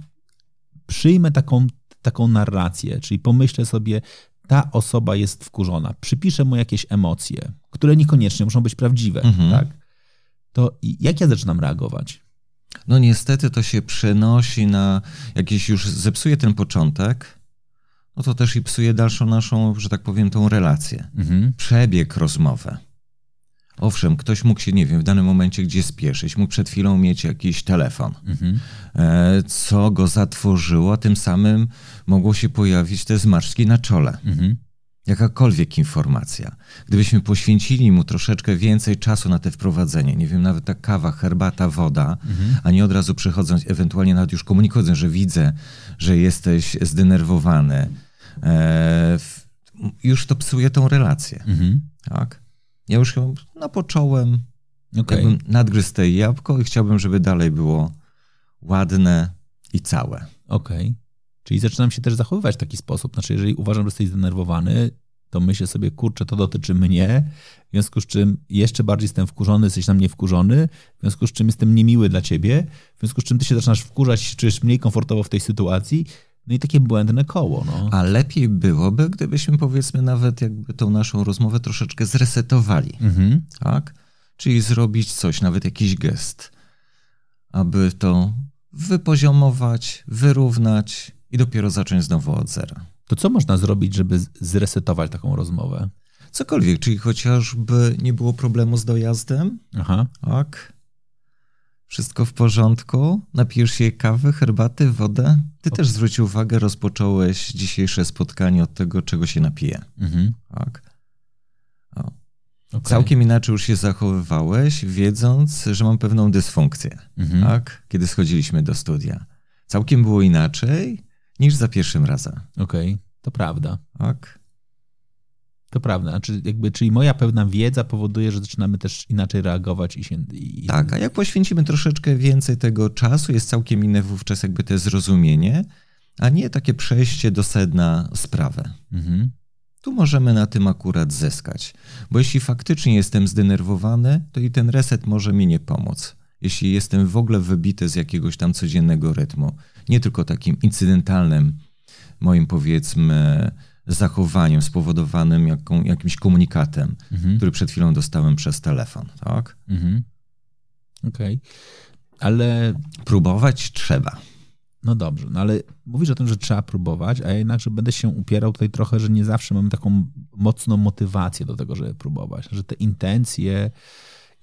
Speaker 2: przyjmę taką, taką narrację, czyli pomyślę sobie, ta osoba jest wkurzona, przypiszę mu jakieś emocje, które niekoniecznie muszą być prawdziwe, mhm. tak? To jak ja zaczynam reagować?
Speaker 1: No niestety to się przenosi na jakieś już zepsuje ten początek, no to też i psuje dalszą naszą, że tak powiem, tą relację. Mhm. Przebieg rozmowy. Owszem, ktoś mógł się, nie wiem, w danym momencie gdzie spieszyć, mógł przed chwilą mieć jakiś telefon, mhm. E, co go zatworzyło, a tym samym mogło się pojawić te zmarszczki na czole. Mhm. Jakakolwiek informacja. Gdybyśmy poświęcili mu troszeczkę więcej czasu na te wprowadzenie, nie wiem, nawet ta kawa, herbata, woda, mhm. a nie od razu przychodząc, ewentualnie nawet już komunikując, że widzę, że jesteś zdenerwowany, e, już to psuje tą relację. Mhm. Tak? Ja już chyba napocząłem, okay. jakbym nadgryzł te jabłko i chciałbym, żeby dalej było ładne i całe.
Speaker 2: Okej. Okay. Czyli zaczynam się też zachowywać w taki sposób. Znaczy, jeżeli uważam, że jesteś zdenerwowany, to myślę sobie, kurczę, to dotyczy mnie, w związku z czym jeszcze bardziej jestem wkurzony, jesteś na mnie wkurzony, w związku z czym jestem niemiły dla ciebie, w związku z czym ty się zaczynasz wkurzać, czujesz mniej komfortowo w tej sytuacji, no i takie błędne koło. No.
Speaker 1: A lepiej byłoby, gdybyśmy powiedzmy nawet jakby tą naszą rozmowę troszeczkę zresetowali. Mhm. Tak? Czyli zrobić coś, nawet jakiś gest, aby to wypoziomować, wyrównać i dopiero zacząć znowu od zera.
Speaker 2: To co można zrobić, żeby zresetować taką rozmowę?
Speaker 1: Cokolwiek, czyli chociażby nie było problemu z dojazdem. Aha. Tak wszystko w porządku? Napijesz się kawy, herbaty, wodę? Ty okay. też zwróć uwagę, rozpocząłeś dzisiejsze spotkanie od tego, czego się napije. Mhm. Tak. Okay. Całkiem inaczej już się zachowywałeś, wiedząc, że mam pewną dysfunkcję. Mhm. Tak? Kiedy schodziliśmy do studia. Całkiem było inaczej niż za pierwszym razem.
Speaker 2: Okej, okay. to prawda. Tak. To prawda. Znaczy, jakby, czyli moja pewna wiedza powoduje, że zaczynamy też inaczej reagować i się. I...
Speaker 1: Tak, a jak poświęcimy troszeczkę więcej tego czasu, jest całkiem inne wówczas jakby te zrozumienie, a nie takie przejście do sedna sprawy. Mhm. Tu możemy na tym akurat zyskać, bo jeśli faktycznie jestem zdenerwowany, to i ten reset może mi nie pomóc. Jeśli jestem w ogóle wybity z jakiegoś tam codziennego rytmu, nie tylko takim incydentalnym, moim powiedzmy, zachowaniem spowodowanym jaką, jakimś komunikatem, mhm. który przed chwilą dostałem przez telefon, tak? Mhm.
Speaker 2: Okej, okay. ale...
Speaker 1: Próbować trzeba.
Speaker 2: No dobrze, no ale mówisz o tym, że trzeba próbować, a ja jednakże będę się upierał tutaj trochę, że nie zawsze mamy taką mocną motywację do tego, żeby próbować, że te intencje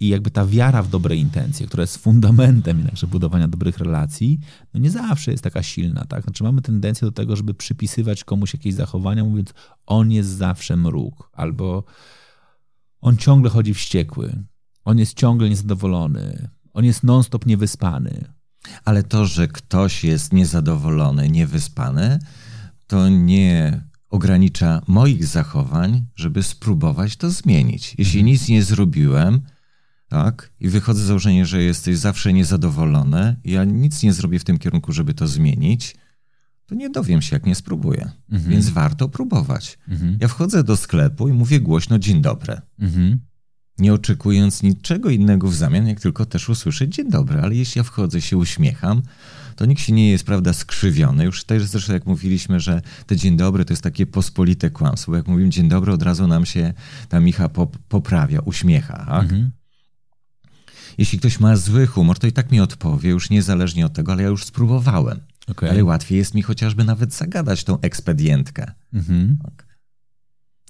Speaker 2: i jakby ta wiara w dobre intencje, która jest fundamentem jednakże budowania dobrych relacji, no nie zawsze jest taka silna, tak? Znaczy mamy tendencję do tego, żeby przypisywać komuś jakieś zachowania, mówiąc, on jest zawsze mruk, albo on ciągle chodzi wściekły, on jest ciągle niezadowolony, on jest non-stop niewyspany.
Speaker 1: Ale to, że ktoś jest niezadowolony, niewyspany, to nie ogranicza moich zachowań, żeby spróbować to zmienić. Jeśli mhm. nic nie zrobiłem, tak? I wychodzę z założenia, że jesteś zawsze niezadowolony, ja nic nie zrobię w tym kierunku, żeby to zmienić, to nie dowiem się, jak nie spróbuję.
Speaker 2: Mhm.
Speaker 1: Więc warto próbować.
Speaker 2: Mhm.
Speaker 1: Ja wchodzę do sklepu i mówię głośno dzień dobry.
Speaker 2: Mhm.
Speaker 1: Nie oczekując niczego innego w zamian, jak tylko też usłyszeć dzień dobry. Ale jeśli ja wchodzę, się uśmiecham, to nikt się nie jest, prawda, skrzywiony. Już też zresztą jak mówiliśmy, że te dzień dobry to jest takie pospolite kłamstwo. Bo jak mówimy dzień dobry, od razu nam się ta micha pop poprawia, uśmiecha. Tak?
Speaker 2: Mhm.
Speaker 1: Jeśli ktoś ma zły humor, to i tak mi odpowie, już niezależnie od tego, ale ja już spróbowałem.
Speaker 2: Okej.
Speaker 1: Ale łatwiej jest mi chociażby nawet zagadać tą ekspedientkę.
Speaker 2: Mhm.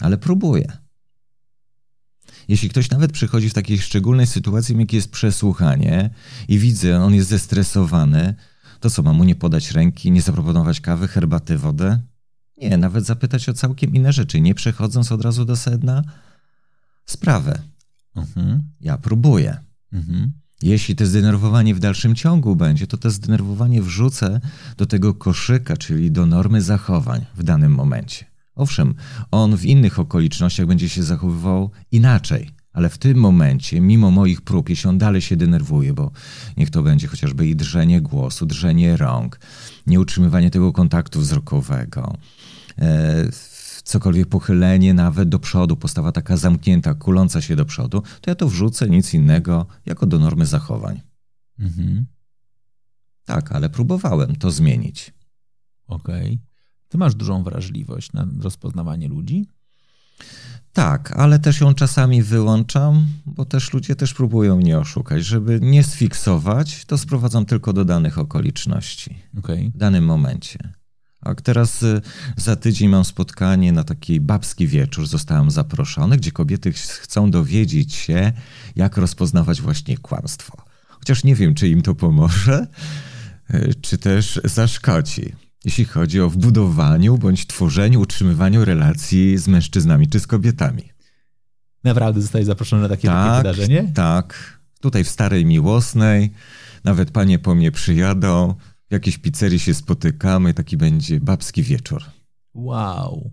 Speaker 1: Ale próbuję. Jeśli ktoś nawet przychodzi w takiej szczególnej sytuacji, jak jest przesłuchanie i widzę, on jest zestresowany, to co, mam mu nie podać ręki, nie zaproponować kawy, herbaty, wodę? Nie, nawet zapytać o całkiem inne rzeczy, nie przechodząc od razu do sedna sprawę.
Speaker 2: Mhm.
Speaker 1: Ja próbuję.
Speaker 2: Mhm.
Speaker 1: Jeśli to zdenerwowanie w dalszym ciągu będzie, to to zdenerwowanie wrzucę do tego koszyka, czyli do normy zachowań w danym momencie. Owszem, on w innych okolicznościach będzie się zachowywał inaczej, ale w tym momencie, mimo moich prób, jeśli on dalej się denerwuje, bo niech to będzie chociażby i drżenie głosu, drżenie rąk, nieutrzymywanie tego kontaktu wzrokowego, e, cokolwiek pochylenie nawet do przodu, postawa taka zamknięta, kuląca się do przodu, to ja to wrzucę nic innego jako do normy zachowań.
Speaker 2: Mhm.
Speaker 1: Tak, ale próbowałem to zmienić.
Speaker 2: Okej. Ty masz dużą wrażliwość na rozpoznawanie ludzi?
Speaker 1: Tak, ale też ją czasami wyłączam, bo też ludzie też próbują mnie oszukać. Żeby nie sfiksować, to sprowadzam tylko do danych okoliczności
Speaker 2: Okej.
Speaker 1: w danym momencie. A teraz y, za tydzień mam spotkanie na taki babski wieczór. Zostałem zaproszony, gdzie kobiety ch- chcą dowiedzieć się, jak rozpoznawać właśnie kłamstwo. Chociaż nie wiem, czy im to pomoże, y, czy też zaszkodzi. Jeśli chodzi o wbudowaniu bądź tworzeniu, utrzymywaniu relacji z mężczyznami czy z kobietami.
Speaker 2: Naprawdę zostałeś zaproszony na takie, takie wydarzenie?
Speaker 1: Tak. Tutaj w Starej Miłosnej. Nawet panie po mnie przyjadą. W jakiejś pizzerii się spotykamy. Taki będzie babski wieczór.
Speaker 2: Wow.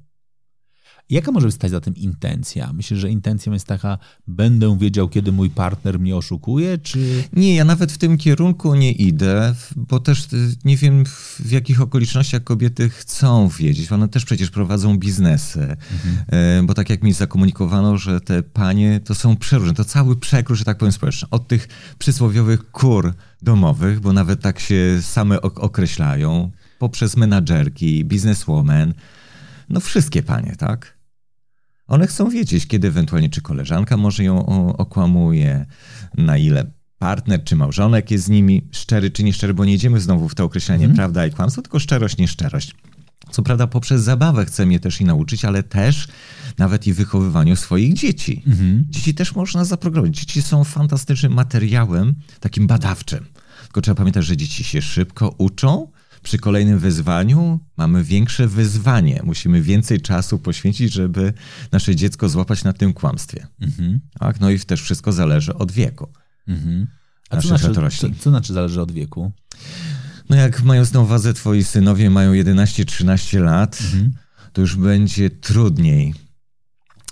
Speaker 2: Jaka może stać za tym intencja? Myślisz, że intencją jest taka, będę wiedział, kiedy mój partner mnie oszukuje, czy...
Speaker 1: Nie, ja nawet w tym kierunku nie idę, bo też y, nie wiem w jakich okolicznościach kobiety chcą wiedzieć. One też przecież prowadzą biznesy, E, bo tak jak mi zakomunikowano, że te panie to są przeróżne, to cały przekrój, że tak powiem społeczny. Od tych przysłowiowych kur domowych, bo nawet tak się same ok- określają, poprzez menadżerki, bizneswoman, no wszystkie panie, tak? One chcą wiedzieć, kiedy ewentualnie czy koleżanka może ją okłamuje, na ile partner czy małżonek jest z nimi szczery czy nieszczery, bo nie idziemy znowu w to określenie prawda i kłamstwo, tylko szczerość, nieszczerość. Co prawda poprzez zabawę chce mnie też i nauczyć, ale też nawet i wychowywaniu swoich dzieci. Dzieci też można zaprogramować. Dzieci są fantastycznym materiałem, takim badawczym. Tylko trzeba pamiętać, że dzieci się szybko uczą. Przy kolejnym wyzwaniu mamy większe wyzwanie. Musimy więcej czasu poświęcić, żeby nasze dziecko złapać na tym kłamstwie.
Speaker 2: Mhm.
Speaker 1: Tak? No i też wszystko zależy od wieku.
Speaker 2: Mhm. A co znaczy, co, co znaczy zależy od wieku?
Speaker 1: No jak mając na uwadze twoi synowie mają 11-13 lat, to już będzie trudniej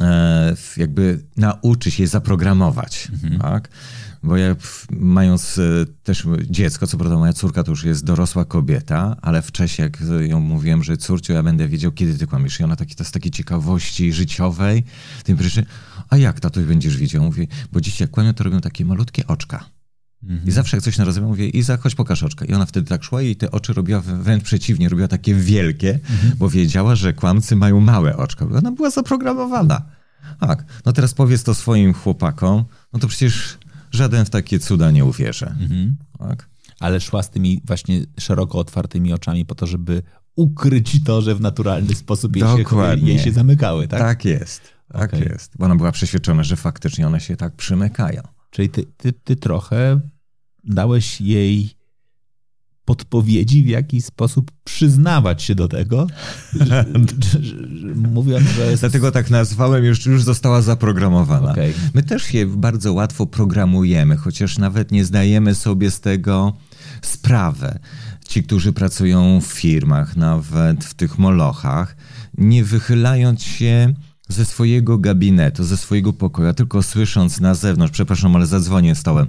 Speaker 1: e, jakby nauczyć się zaprogramować, tak? Bo ja mając e, też dziecko, co prawda moja córka to już jest dorosła kobieta, ale wcześniej jak ją mówiłem, że córciu, ja będę wiedział, kiedy ty kłamiesz. I ona taki, to z takiej ciekawości życiowej, tym pierwszy, a jak tato będziesz widział? Mówię, bo dzieci jak kłamią, to robią takie malutkie oczka. I zawsze jak coś narozumiem, mówię, Iza, chodź pokaż oczka. I ona wtedy tak szła i te oczy robiła wręcz przeciwnie, robiła takie wielkie, bo wiedziała, że kłamcy mają małe oczka. Ona była zaprogramowana. Tak, no teraz powiedz to swoim chłopakom, no to przecież żaden w takie cuda nie uwierzy.
Speaker 2: Mhm.
Speaker 1: Tak.
Speaker 2: Ale szła z tymi właśnie szeroko otwartymi oczami po to, żeby ukryć to, że w naturalny sposób jej, się,
Speaker 1: Dokładnie.
Speaker 2: jej się zamykały, tak?
Speaker 1: Tak, jest. Tak
Speaker 2: Okej.
Speaker 1: jest. Bo ona była przeświadczona, że faktycznie one się tak przymykają.
Speaker 2: Czyli ty, ty, ty trochę dałeś jej podpowiedzi, w jaki sposób przyznawać się do tego, [laughs] że, mówiąc, że jest...
Speaker 1: Dlatego tak nazwałem, już, już została zaprogramowana.
Speaker 2: Okej.
Speaker 1: My też się bardzo łatwo programujemy, chociaż nawet nie zdajemy sobie z tego sprawy. Ci, którzy pracują w firmach, nawet w tych molochach, nie wychylając się ze swojego gabinetu, ze swojego pokoju, tylko słysząc na zewnątrz, przepraszam, ale zadzwonię stołem,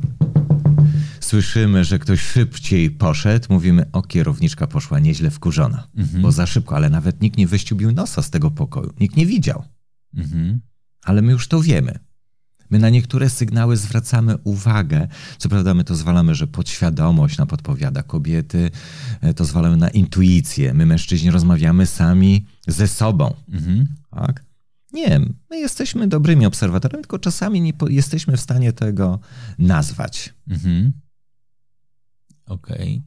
Speaker 1: słyszymy, że ktoś szybciej poszedł, mówimy, o kierowniczka poszła nieźle wkurzona,
Speaker 2: Mhm.
Speaker 1: bo za szybko, ale nawet nikt nie wyściubił nosa z tego pokoju, nikt nie widział,
Speaker 2: Mhm.
Speaker 1: ale my już to wiemy. My na niektóre sygnały zwracamy uwagę. Co prawda, my to zwalamy, że podświadomość nam podpowiada kobiety, e, to zwalamy na intuicję. My, mężczyźni, rozmawiamy sami ze sobą.
Speaker 2: Mhm.
Speaker 1: Tak? Nie, my jesteśmy dobrymi obserwatorami, tylko czasami nie jesteśmy w stanie tego nazwać.
Speaker 2: Mhm. Okej.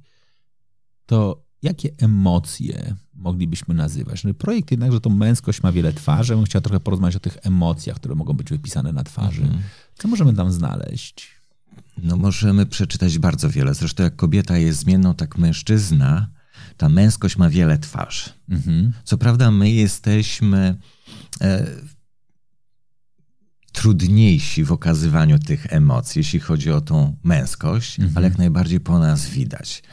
Speaker 2: To jakie emocje moglibyśmy nazywać? No, projekt jednakże to męskość ma wiele twarzy. Bym chciał trochę porozmawiać o tych emocjach, które mogą być wypisane na twarzy.
Speaker 1: Mhm.
Speaker 2: Co możemy tam znaleźć?
Speaker 1: No możemy przeczytać bardzo wiele. Zresztą jak kobieta jest zmienną, tak mężczyzna, ta męskość ma wiele twarzy.
Speaker 2: Mhm.
Speaker 1: Co prawda my jesteśmy e, trudniejsi w okazywaniu tych emocji, jeśli chodzi o tą męskość,
Speaker 2: Mhm.
Speaker 1: ale jak najbardziej po nas widać.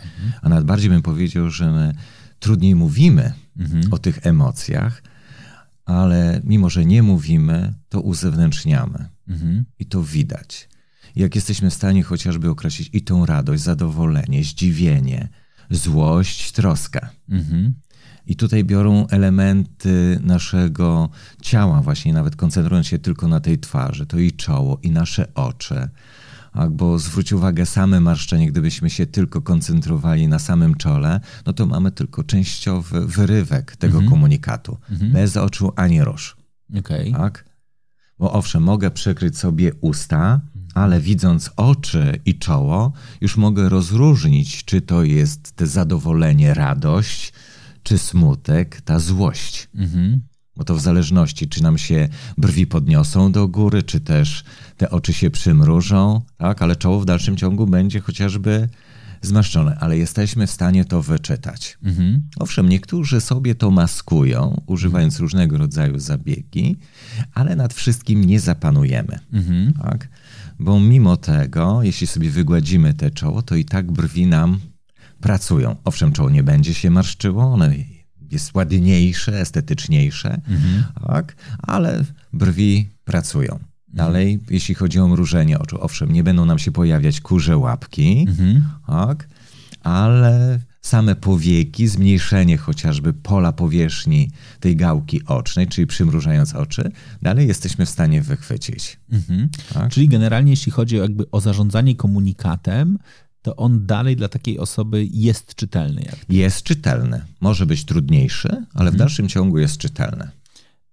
Speaker 1: A nawet bardziej bym powiedział, że my trudniej mówimy
Speaker 2: Mhm.
Speaker 1: o tych emocjach, ale mimo, że nie mówimy, to uzewnętrzniamy.
Speaker 2: Mhm.
Speaker 1: I to widać. Jak jesteśmy w stanie chociażby określić i tą radość, zadowolenie, zdziwienie, złość, troskę.
Speaker 2: Mhm.
Speaker 1: I tutaj biorą elementy naszego ciała, właśnie nawet koncentrując się tylko na tej twarzy, to i czoło, i nasze oczy. Albo zwróć uwagę, same marszczenie, gdybyśmy się tylko koncentrowali na samym czole, no to mamy tylko częściowy wyrywek tego
Speaker 2: Mhm.
Speaker 1: komunikatu.
Speaker 2: Mhm.
Speaker 1: Bez oczu ani róż.
Speaker 2: Okej.
Speaker 1: Tak? Bo owszem, mogę przykryć sobie usta, ale widząc oczy i czoło, już mogę rozróżnić, czy to jest te zadowolenie, radość, czy smutek, ta złość.
Speaker 2: Mhm.
Speaker 1: Bo to w zależności, czy nam się brwi podniosą do góry, czy też te oczy się przymrużą, tak? ale czoło w dalszym ciągu będzie chociażby zmaszczone, ale jesteśmy w stanie to wyczytać.
Speaker 2: Mhm.
Speaker 1: Owszem, niektórzy sobie to maskują, używając różnego rodzaju zabiegi, ale nad wszystkim nie zapanujemy.
Speaker 2: Mhm.
Speaker 1: Tak? Bo mimo tego, jeśli sobie wygładzimy te czoło, to i tak brwi nam pracują. Owszem, czoło nie będzie się marszczyło, one jest ładniejsze, estetyczniejsze,
Speaker 2: Mhm.
Speaker 1: tak? ale brwi pracują. Dalej, jeśli chodzi o mrużenie oczu, owszem, nie będą nam się pojawiać kurze łapki,
Speaker 2: Mhm.
Speaker 1: tak? ale same powieki, zmniejszenie chociażby pola powierzchni tej gałki ocznej, czyli przymrużając oczy, dalej jesteśmy w stanie wychwycić.
Speaker 2: Mhm.
Speaker 1: Tak?
Speaker 2: Czyli generalnie, jeśli chodzi o, jakby o zarządzanie komunikatem, to on dalej dla takiej osoby jest czytelny. Jak.
Speaker 1: Jest czytelny. Może być trudniejszy, ale w dalszym ciągu jest czytelny.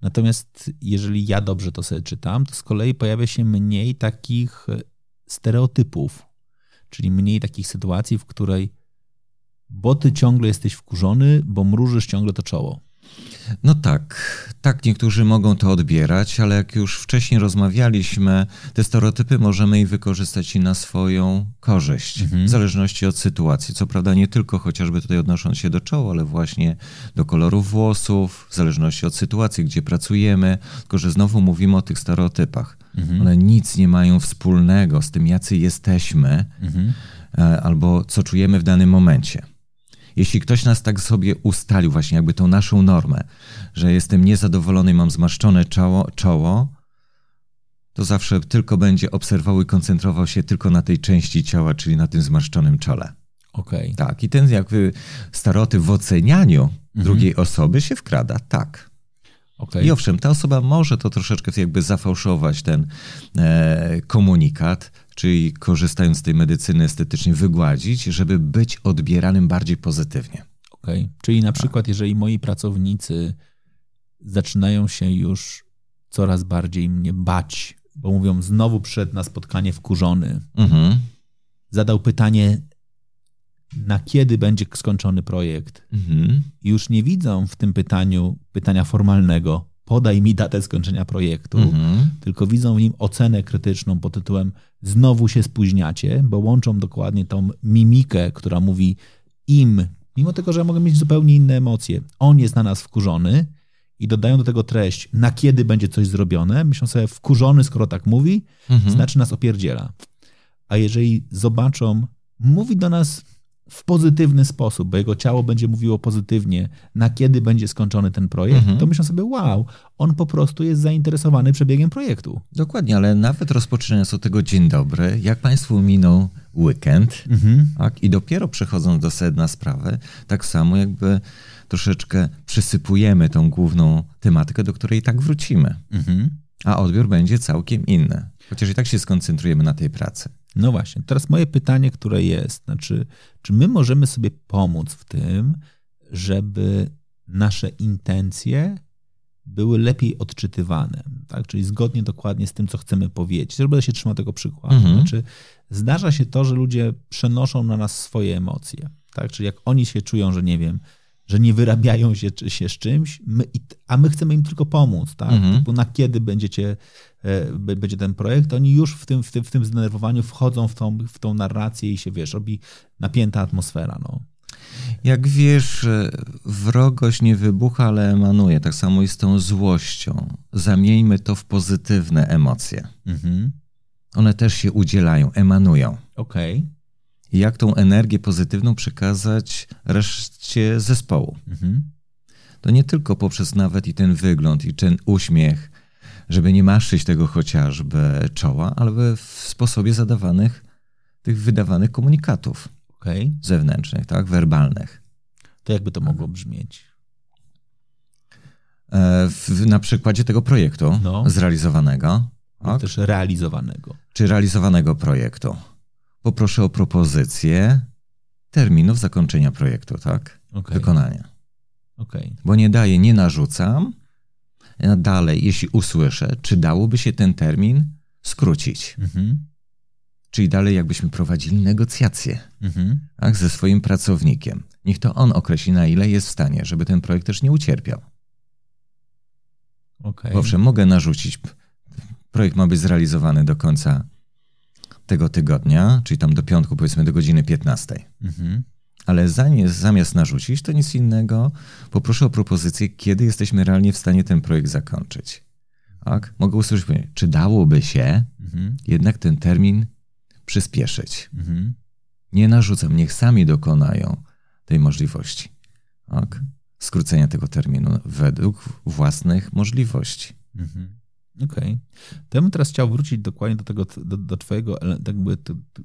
Speaker 2: Natomiast jeżeli ja dobrze to sobie czytam, to z kolei pojawia się mniej takich e, stereotypów, czyli mniej takich sytuacji, w której bo ty ciągle jesteś wkurzony, bo mrużysz ciągle to czoło.
Speaker 1: No tak, tak niektórzy mogą to odbierać, ale jak już wcześniej rozmawialiśmy, te stereotypy możemy i wykorzystać i na swoją korzyść,
Speaker 2: Mhm.
Speaker 1: w zależności od sytuacji. Co prawda nie tylko chociażby tutaj odnosząc się do czoła, ale właśnie do kolorów włosów, w zależności od sytuacji, gdzie pracujemy, tylko że znowu mówimy o tych stereotypach.
Speaker 2: Mhm.
Speaker 1: One nic nie mają wspólnego z tym, jacy jesteśmy,
Speaker 2: Mhm.
Speaker 1: e, albo co czujemy w danym momencie. Jeśli ktoś nas tak sobie ustalił, właśnie jakby tą naszą normę, że jestem niezadowolony mam zmarszczone czoło, czoło, to zawsze tylko będzie obserwował i koncentrował się tylko na tej części ciała, czyli na tym zmarszczonym czole.
Speaker 2: Okej.
Speaker 1: Tak, i ten jakby stereotyp w ocenianiu drugiej osoby się wkrada, tak.
Speaker 2: Okej.
Speaker 1: I owszem, ta osoba może to troszeczkę jakby zafałszować ten e, komunikat, czyli korzystając z tej medycyny estetycznej, wygładzić, żeby być odbieranym bardziej pozytywnie.
Speaker 2: Okej. Czyli na przykład, jeżeli moi pracownicy zaczynają się już coraz bardziej mnie bać, bo mówią, znowu przyszedł na spotkanie wkurzony,
Speaker 1: Mhm.
Speaker 2: zadał pytanie, na kiedy będzie skończony projekt,
Speaker 1: Mhm.
Speaker 2: i już nie widzą w tym pytaniu pytania formalnego, podaj mi datę skończenia projektu,
Speaker 1: Mhm.
Speaker 2: tylko widzą w nim ocenę krytyczną pod tytułem znowu się spóźniacie, bo łączą dokładnie tą mimikę, która mówi im, mimo tego, że mogą mieć zupełnie inne emocje, on jest na nas wkurzony i dodają do tego treść, na kiedy będzie coś zrobione, myślą sobie wkurzony, skoro tak mówi,
Speaker 1: Mhm.
Speaker 2: znaczy nas opierdziela. A jeżeli zobaczą, mówi do nas w pozytywny sposób, bo jego ciało będzie mówiło pozytywnie, na kiedy będzie skończony ten projekt,
Speaker 1: Mhm.
Speaker 2: to myślą sobie, wow, on po prostu jest zainteresowany przebiegiem projektu.
Speaker 1: Dokładnie, ale nawet rozpoczynając od tego dzień dobry, jak Państwu minął weekend, tak, i dopiero przechodząc do sedna sprawy, tak samo jakby troszeczkę przysypujemy tą główną tematykę, do której i tak wrócimy.
Speaker 2: Mhm.
Speaker 1: A odbiór będzie całkiem inny. Chociaż i tak się skoncentrujemy na tej pracy.
Speaker 2: No właśnie, teraz moje pytanie, które jest, znaczy, czy my możemy sobie pomóc w tym, żeby nasze intencje były lepiej odczytywane, tak? czyli zgodnie dokładnie z tym, co chcemy powiedzieć. Też będę się trzymał tego przykładu.
Speaker 1: Mhm.
Speaker 2: Znaczy, zdarza się to, że ludzie przenoszą na nas swoje emocje, tak? czyli jak oni się czują, że nie wiem, że nie wyrabiają się, czy- się z czymś, my, a my chcemy im tylko pomóc, tak?
Speaker 1: Mhm.
Speaker 2: Typu na kiedy będziecie, e, będzie ten projekt, oni już w tym, w tym, w tym zdenerwowaniu wchodzą w tą, w tą narrację i się, wiesz, robi napięta atmosfera, no.
Speaker 1: Jak wiesz, e, wrogość nie wybucha, ale emanuje. Tak samo i z tą złością. Zamieńmy to w pozytywne emocje.
Speaker 2: Mhm.
Speaker 1: One też się udzielają, emanują.
Speaker 2: Okej.
Speaker 1: I jak tą energię pozytywną przekazać reszcie zespołu?
Speaker 2: Mhm.
Speaker 1: To nie tylko poprzez nawet i ten wygląd, i ten uśmiech, żeby nie maszyć tego chociażby czoła, ale w sposobie zadawanych, tych wydawanych komunikatów
Speaker 2: Okej.
Speaker 1: zewnętrznych, tak, werbalnych.
Speaker 2: To jakby to mogło brzmieć?
Speaker 1: E, W, na przykładzie tego projektu
Speaker 2: No.
Speaker 1: zrealizowanego,
Speaker 2: Lub
Speaker 1: tak,
Speaker 2: też realizowanego.
Speaker 1: czy realizowanego projektu. Poproszę o propozycję terminów zakończenia projektu, tak?
Speaker 2: Okej.
Speaker 1: Wykonania.
Speaker 2: Okej.
Speaker 1: Bo nie daję, nie narzucam. Dalej, jeśli usłyszę, czy dałoby się ten termin skrócić.
Speaker 2: Mhm.
Speaker 1: Czyli dalej, jakbyśmy prowadzili negocjacje
Speaker 2: Mhm.
Speaker 1: tak, ze swoim pracownikiem. Niech to on określi, na ile jest w stanie, żeby ten projekt też nie ucierpiał. Bo Owszem, mogę narzucić, projekt ma być zrealizowany do końca tego tygodnia, czyli tam do piątku, powiedzmy do godziny 15.
Speaker 2: Mhm.
Speaker 1: Ale zamiast narzucić, to nic innego, poproszę o propozycję, kiedy jesteśmy realnie w stanie ten projekt zakończyć. Tak? Mogę usłyszeć, czy dałoby się
Speaker 2: Mhm.
Speaker 1: jednak ten termin przyspieszyć.
Speaker 2: Mhm.
Speaker 1: Nie narzucam, niech sami dokonają tej możliwości. Tak? Skrócenia tego terminu według własnych możliwości.
Speaker 2: Mhm. Okej. To ja bym teraz chciał wrócić dokładnie do tego, do, do twojego, tak jakby to, to-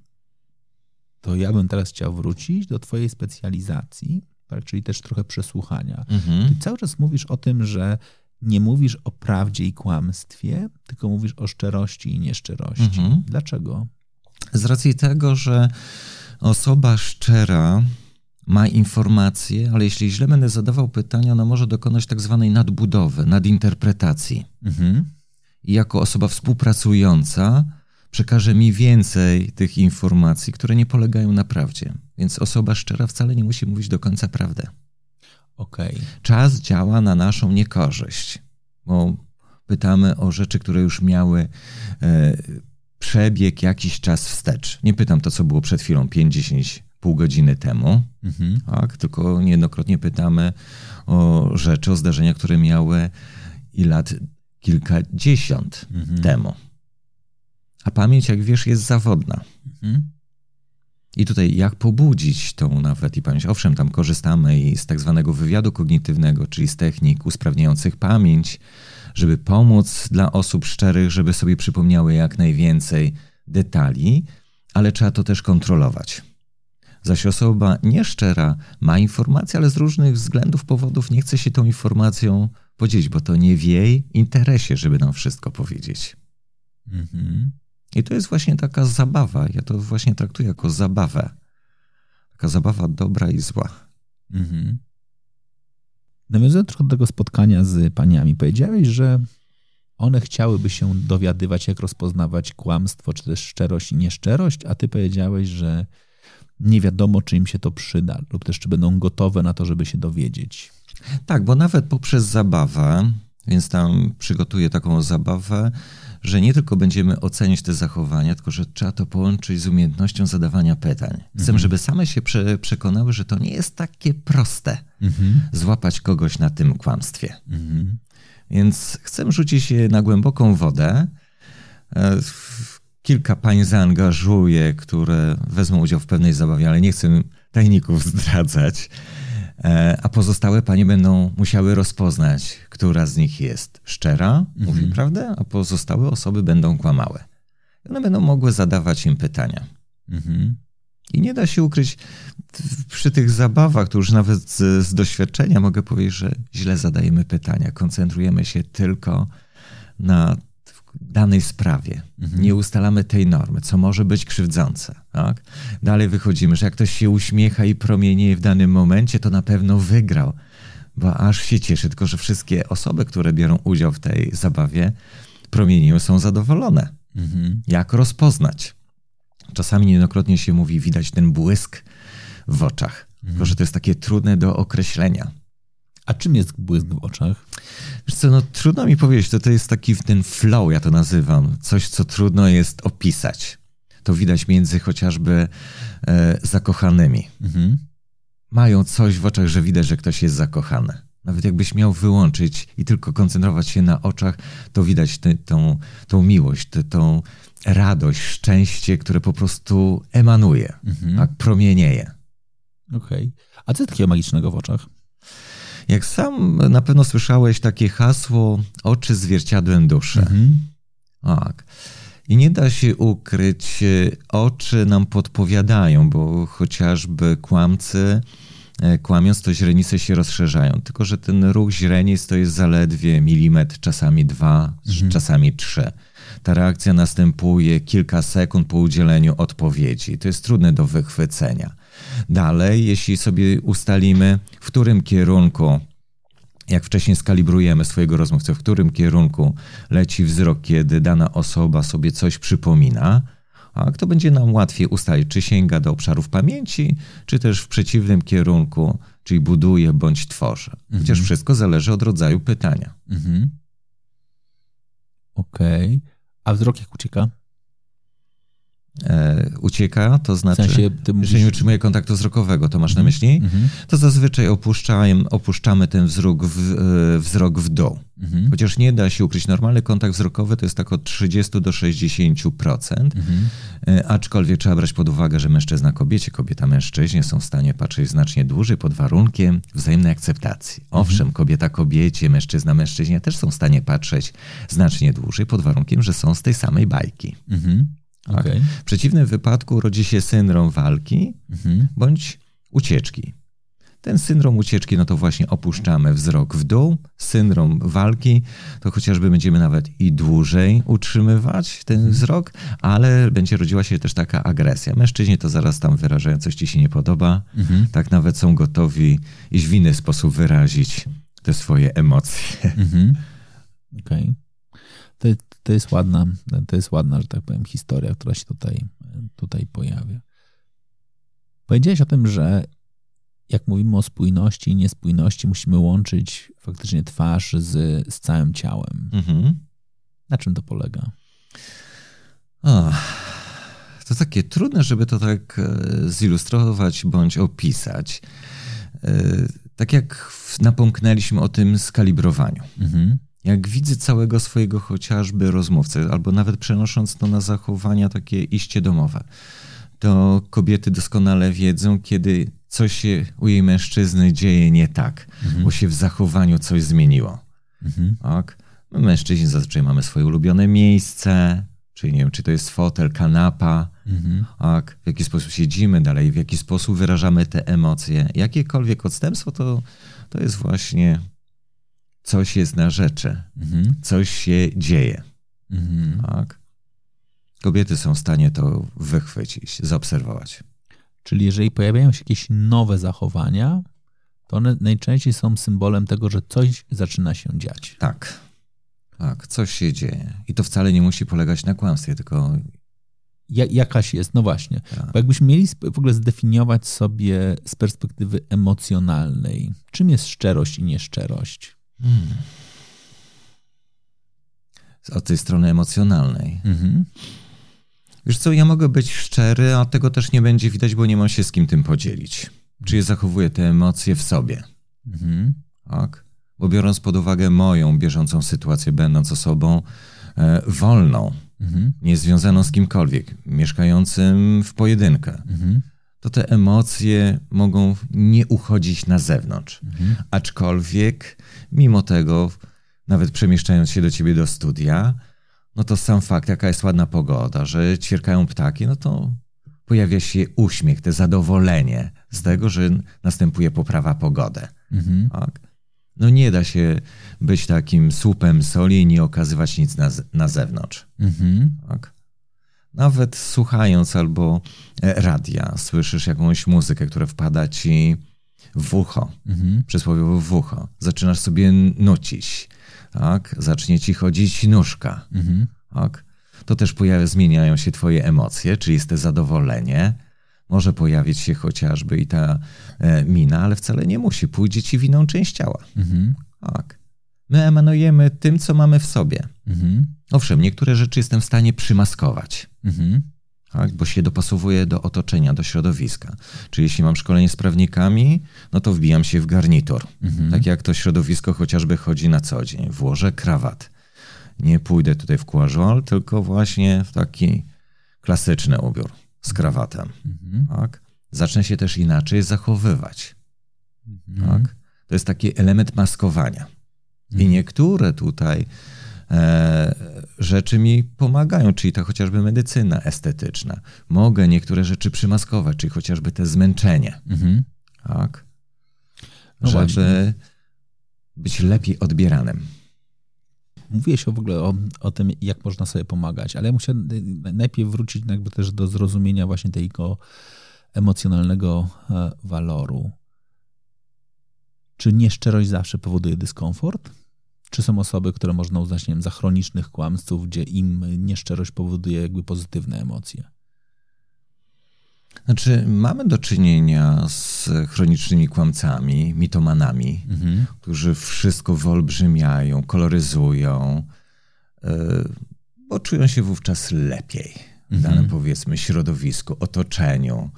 Speaker 2: to ja bym teraz chciał wrócić do twojej specjalizacji, tak? czyli też trochę przesłuchania.
Speaker 1: Mhm.
Speaker 2: Ty cały czas mówisz o tym, że nie mówisz o prawdzie i kłamstwie, tylko mówisz o szczerości i nieszczerości.
Speaker 1: Mhm.
Speaker 2: Dlaczego?
Speaker 1: Z racji tego, że osoba szczera ma informacje, ale jeśli źle będę zadawał pytania, ona może dokonać tak zwanej nadbudowy, nadinterpretacji.
Speaker 2: Mhm.
Speaker 1: I jako osoba współpracująca przekaże mi więcej tych informacji, które nie polegają na prawdzie. Więc osoba szczera wcale nie musi mówić do końca prawdę.
Speaker 2: Okej.
Speaker 1: Czas działa na naszą niekorzyść, bo pytamy o rzeczy, które już miały e, przebieg jakiś czas wstecz. Nie pytam to, co było przed chwilą, 5-10, pół godziny temu,
Speaker 2: Mhm.
Speaker 1: tak? tylko niejednokrotnie pytamy o rzeczy, o zdarzenia, które miały i lat kilkadziesiąt
Speaker 2: Mhm.
Speaker 1: temu. A pamięć, jak wiesz, jest zawodna.
Speaker 2: Mhm.
Speaker 1: I tutaj jak pobudzić tą nawet i pamięć? Owszem, tam korzystamy i z tak zwanego wywiadu kognitywnego, czyli z technik usprawniających pamięć, żeby pomóc dla osób szczerych, żeby sobie przypomniały jak najwięcej detali, ale trzeba to też kontrolować. Zaś osoba nieszczera ma informację, ale z różnych względów, powodów nie chce się tą informacją podzielić, bo to nie w jej interesie, żeby nam wszystko powiedzieć.
Speaker 2: Mhm.
Speaker 1: I to jest właśnie taka zabawa. Ja to właśnie traktuję jako zabawę. Taka zabawa dobra i zła.
Speaker 2: Mhm. Nawiązując trochę do tego spotkania z paniami, powiedziałeś, że one chciałyby się dowiadywać, jak rozpoznawać kłamstwo, czy też szczerość i nieszczerość, a ty powiedziałeś, że nie wiadomo, czy im się to przyda, lub też czy będą gotowe na to, żeby się dowiedzieć.
Speaker 1: Tak, bo nawet poprzez zabawę, więc tam przygotuję taką zabawę, że nie tylko będziemy oceniać te zachowania, tylko że trzeba to połączyć z umiejętnością zadawania pytań. Chcę,
Speaker 2: Mhm.
Speaker 1: żeby same się prze, przekonały, że to nie jest takie proste
Speaker 2: Mhm.
Speaker 1: złapać kogoś na tym kłamstwie.
Speaker 2: Mhm.
Speaker 1: Więc chcę rzucić się na głęboką wodę. E, Kilka pań zaangażuję, które wezmą udział w pewnej zabawie, ale nie chcę tajników zdradzać, a pozostałe panie będą musiały rozpoznać, która z nich jest szczera, mhm. mówi prawdę, a pozostałe osoby będą kłamały. One będą mogły zadawać im pytania. Mhm. I nie da się ukryć, przy tych zabawach, to już nawet z, z, doświadczenia mogę powiedzieć, że źle zadajemy pytania. Koncentrujemy się tylko na danej sprawie. Mhm. Nie ustalamy tej normy, co może być krzywdzące. Tak? Dalej wychodzimy, że jak ktoś się uśmiecha i promienieje w danym momencie, to na pewno wygrał, bo aż się cieszy, tylko że wszystkie osoby, które biorą udział w tej zabawie, promienieją, są zadowolone. Mhm. Jak rozpoznać? Czasami niejednokrotnie się mówi, widać ten błysk w oczach, mhm. tylko że to jest takie trudne do określenia.
Speaker 2: A czym jest błysk w oczach?
Speaker 1: Wiesz co, no trudno mi powiedzieć, to, to jest taki ten flow, ja to nazywam, coś, co trudno jest opisać. To widać między chociażby e, zakochanymi. Mhm. Mają coś w oczach, że widać, że ktoś jest zakochany. Nawet jakbyś miał wyłączyć i tylko koncentrować się na oczach, to widać tę, tą, tą miłość, tę, tą radość, szczęście, które po prostu emanuje, mhm. tak, promienieje.
Speaker 2: Okej. Okay. A co takiego magicznego w oczach?
Speaker 1: Jak sam na pewno słyszałeś takie hasło oczy zwierciadłem duszy. Mhm. Tak. I nie da się ukryć, oczy nam podpowiadają, bo chociażby kłamcy e, kłamiąc, to źrenice się rozszerzają. Tylko, że ten ruch źrenic to jest zaledwie milimetr, czasami dwa, mhm. czasami trzy. Ta reakcja następuje kilka sekund po udzieleniu odpowiedzi. To jest trudne do wychwycenia. Dalej, jeśli sobie ustalimy, w którym kierunku jak wcześniej skalibrujemy swojego rozmówcę, w którym kierunku leci wzrok, kiedy dana osoba sobie coś przypomina, a to będzie nam łatwiej ustalić, czy sięga do obszarów pamięci, czy też w przeciwnym kierunku, czyli buduje bądź tworzy. Mhm. Chociaż wszystko zależy od rodzaju pytania. Mhm.
Speaker 2: Okej. Okay. A wzrok jak ucieka?
Speaker 1: E, ucieka, to znaczy, w sensie że nie utrzymuje kontaktu wzrokowego, to masz na mhm. myśli? Mm-hmm. To zazwyczaj opuszczamy, opuszczamy ten wzrok w, e, wzrok w dół. Mm-hmm. Chociaż nie da się ukryć, normalny kontakt wzrokowy to jest tak od 30 do 60%, mm-hmm. aczkolwiek trzeba brać pod uwagę, że mężczyzna kobiecie, kobieta mężczyźnie są w stanie patrzeć znacznie dłużej pod warunkiem wzajemnej akceptacji. Mhm. Owszem, kobieta kobiecie, mężczyzna mężczyźnie też są w stanie patrzeć znacznie dłużej pod warunkiem, że są z tej samej bajki. Mhm. Tak? Okay. W przeciwnym wypadku rodzi się syndrom walki mhm. bądź ucieczki. Ten syndrom ucieczki, no to właśnie opuszczamy wzrok w dół. Syndrom walki, to chociażby będziemy nawet i dłużej utrzymywać ten mhm. wzrok, ale będzie rodziła się też taka agresja. Mężczyźni to zaraz tam wyrażają, coś ci się nie podoba. Mhm. Tak nawet są gotowi iść w inny sposób wyrazić te swoje emocje. Mhm.
Speaker 2: Okej. Okay. To, jest ładna, to jest ładna, że tak powiem, historia, która się tutaj, tutaj pojawia. Powiedziałeś o tym, że jak mówimy o spójności i niespójności, musimy łączyć faktycznie twarz z, z całym ciałem. Mhm. Na czym to polega?
Speaker 1: O, to takie trudne, żeby to tak e, zilustrować bądź opisać. E, tak jak napomknęliśmy o tym skalibrowaniu. Mhm jak widzę całego swojego chociażby rozmówcę, albo nawet przenosząc to na zachowania takie iście domowe, to kobiety doskonale wiedzą, kiedy coś się u jej mężczyzny dzieje nie tak, mhm. bo się w zachowaniu coś zmieniło. Mhm. Tak? My mężczyźni zazwyczaj mamy swoje ulubione miejsce, czyli nie wiem, czy to jest fotel, kanapa, mhm. tak? w jaki sposób siedzimy dalej, w jaki sposób wyrażamy te emocje. Jakiekolwiek odstępstwo to, to jest właśnie coś jest na rzeczy, mhm. coś się dzieje. Mhm. Tak? Kobiety są w stanie to wychwycić, zaobserwować.
Speaker 2: Czyli jeżeli pojawiają się jakieś nowe zachowania, to one najczęściej są symbolem tego, że coś zaczyna się dziać.
Speaker 1: Tak. Tak, coś się dzieje. I to wcale nie musi polegać na kłamstwie, tylko.
Speaker 2: Ja, jakaś jest, no właśnie. Tak. Bo jakbyśmy mieli w ogóle zdefiniować sobie z perspektywy emocjonalnej, czym jest szczerość i nieszczerość? Hmm.
Speaker 1: Od tej strony emocjonalnej. Mhm. Wiesz co, ja mogę być szczery, a tego też nie będzie widać, bo nie mam się z kim tym podzielić. Czy ja zachowuję te emocje w sobie. Mhm. Tak? Bo biorąc pod uwagę moją bieżącą sytuację, będąc osobą e, wolną, mhm. niezwiązaną z kimkolwiek, mieszkającym w pojedynkę, mhm to te emocje mogą nie uchodzić na zewnątrz.
Speaker 2: Mhm.
Speaker 1: Aczkolwiek, mimo tego, nawet przemieszczając się do ciebie do studia, no to sam fakt, jaka jest ładna pogoda, że ćwierkają ptaki, no to pojawia się uśmiech, te zadowolenie z tego, że następuje poprawa pogody.
Speaker 2: Mhm.
Speaker 1: Tak? No nie da się być takim słupem soli i nie okazywać nic na, na zewnątrz.
Speaker 2: Mhm.
Speaker 1: Tak? Nawet słuchając albo e, radia, słyszysz jakąś muzykę, która wpada ci w ucho,
Speaker 2: Mhm.
Speaker 1: przysłowiowo w ucho. Zaczynasz sobie nucić, tak? zacznie ci chodzić nóżka.
Speaker 2: Mhm.
Speaker 1: Tak? To też pojawia, zmieniają się twoje emocje, czyli jest to zadowolenie. Może pojawić się chociażby i ta e, mina, ale wcale nie musi. Pójdzie ci w inną część ciała.
Speaker 2: Mhm.
Speaker 1: Tak. My emanujemy tym, co mamy w sobie.
Speaker 2: Mhm.
Speaker 1: Owszem, niektóre rzeczy jestem w stanie przymaskować,
Speaker 2: Mhm.
Speaker 1: tak? bo się dopasowuję do otoczenia, do środowiska. Czyli jeśli mam szkolenie z prawnikami, no to wbijam się w garnitur.
Speaker 2: Mhm.
Speaker 1: Tak jak to środowisko chociażby chodzi na co dzień. Włożę krawat. Nie pójdę tutaj w kłażol, tylko właśnie w taki klasyczny ubiór z krawatem.
Speaker 2: Mhm.
Speaker 1: Tak? Zacznę się też inaczej zachowywać.
Speaker 2: Mhm.
Speaker 1: Tak? To jest taki element maskowania. I niektóre tutaj rzeczy mi pomagają, czyli ta chociażby medycyna estetyczna. Mogę niektóre rzeczy przymaskować, czyli chociażby te zmęczenie.
Speaker 2: Mhm.
Speaker 1: Tak?
Speaker 2: No
Speaker 1: Żeby
Speaker 2: właśnie.
Speaker 1: być lepiej odbieranym.
Speaker 2: Mówiłeś w ogóle o, o tym, jak można sobie pomagać, ale ja muszę najpierw wrócić jakby też do zrozumienia właśnie tego emocjonalnego e, waloru. Czy nieszczerość zawsze powoduje dyskomfort? Czy są osoby, które można uznać nie wiem, za chronicznych kłamców, gdzie im nieszczerość powoduje jakby pozytywne emocje?
Speaker 1: Znaczy, mamy do czynienia z chronicznymi kłamcami, mitomanami,
Speaker 2: Mhm.
Speaker 1: którzy wszystko wyolbrzymiają, koloryzują, yy, bo czują się wówczas lepiej w
Speaker 2: Mhm.
Speaker 1: danym, powiedzmy, środowisku, otoczeniu.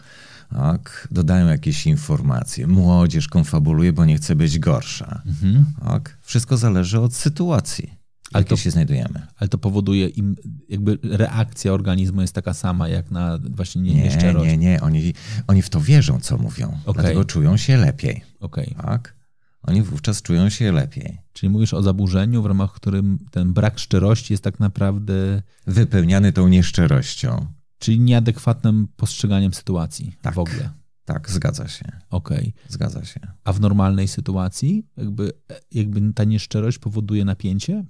Speaker 1: Tak? Dodają jakieś informacje. Młodzież konfabuluje, bo nie chce być gorsza.
Speaker 2: Mhm.
Speaker 1: Tak? Wszystko zależy od sytuacji,
Speaker 2: Ale to-
Speaker 1: się znajdujemy.
Speaker 2: Ale to powoduje im, jakby reakcja organizmu jest taka sama, jak na właśnie nie,
Speaker 1: Nie, nie, nie. Oni, oni w to wierzą, co mówią.
Speaker 2: Okej.
Speaker 1: Dlatego czują się lepiej.
Speaker 2: Okej.
Speaker 1: Tak? Oni wówczas czują się lepiej.
Speaker 2: Czyli mówisz o zaburzeniu, w ramach którym ten brak szczerości jest tak naprawdę,
Speaker 1: Wypełniany tą nieszczerością.
Speaker 2: Czyli nieadekwatnym postrzeganiem sytuacji
Speaker 1: Tak.
Speaker 2: w ogóle.
Speaker 1: Tak, zgadza się.
Speaker 2: Okej.
Speaker 1: Zgadza się.
Speaker 2: A w normalnej sytuacji jakby, jakby ta nieszczerość powoduje napięcie?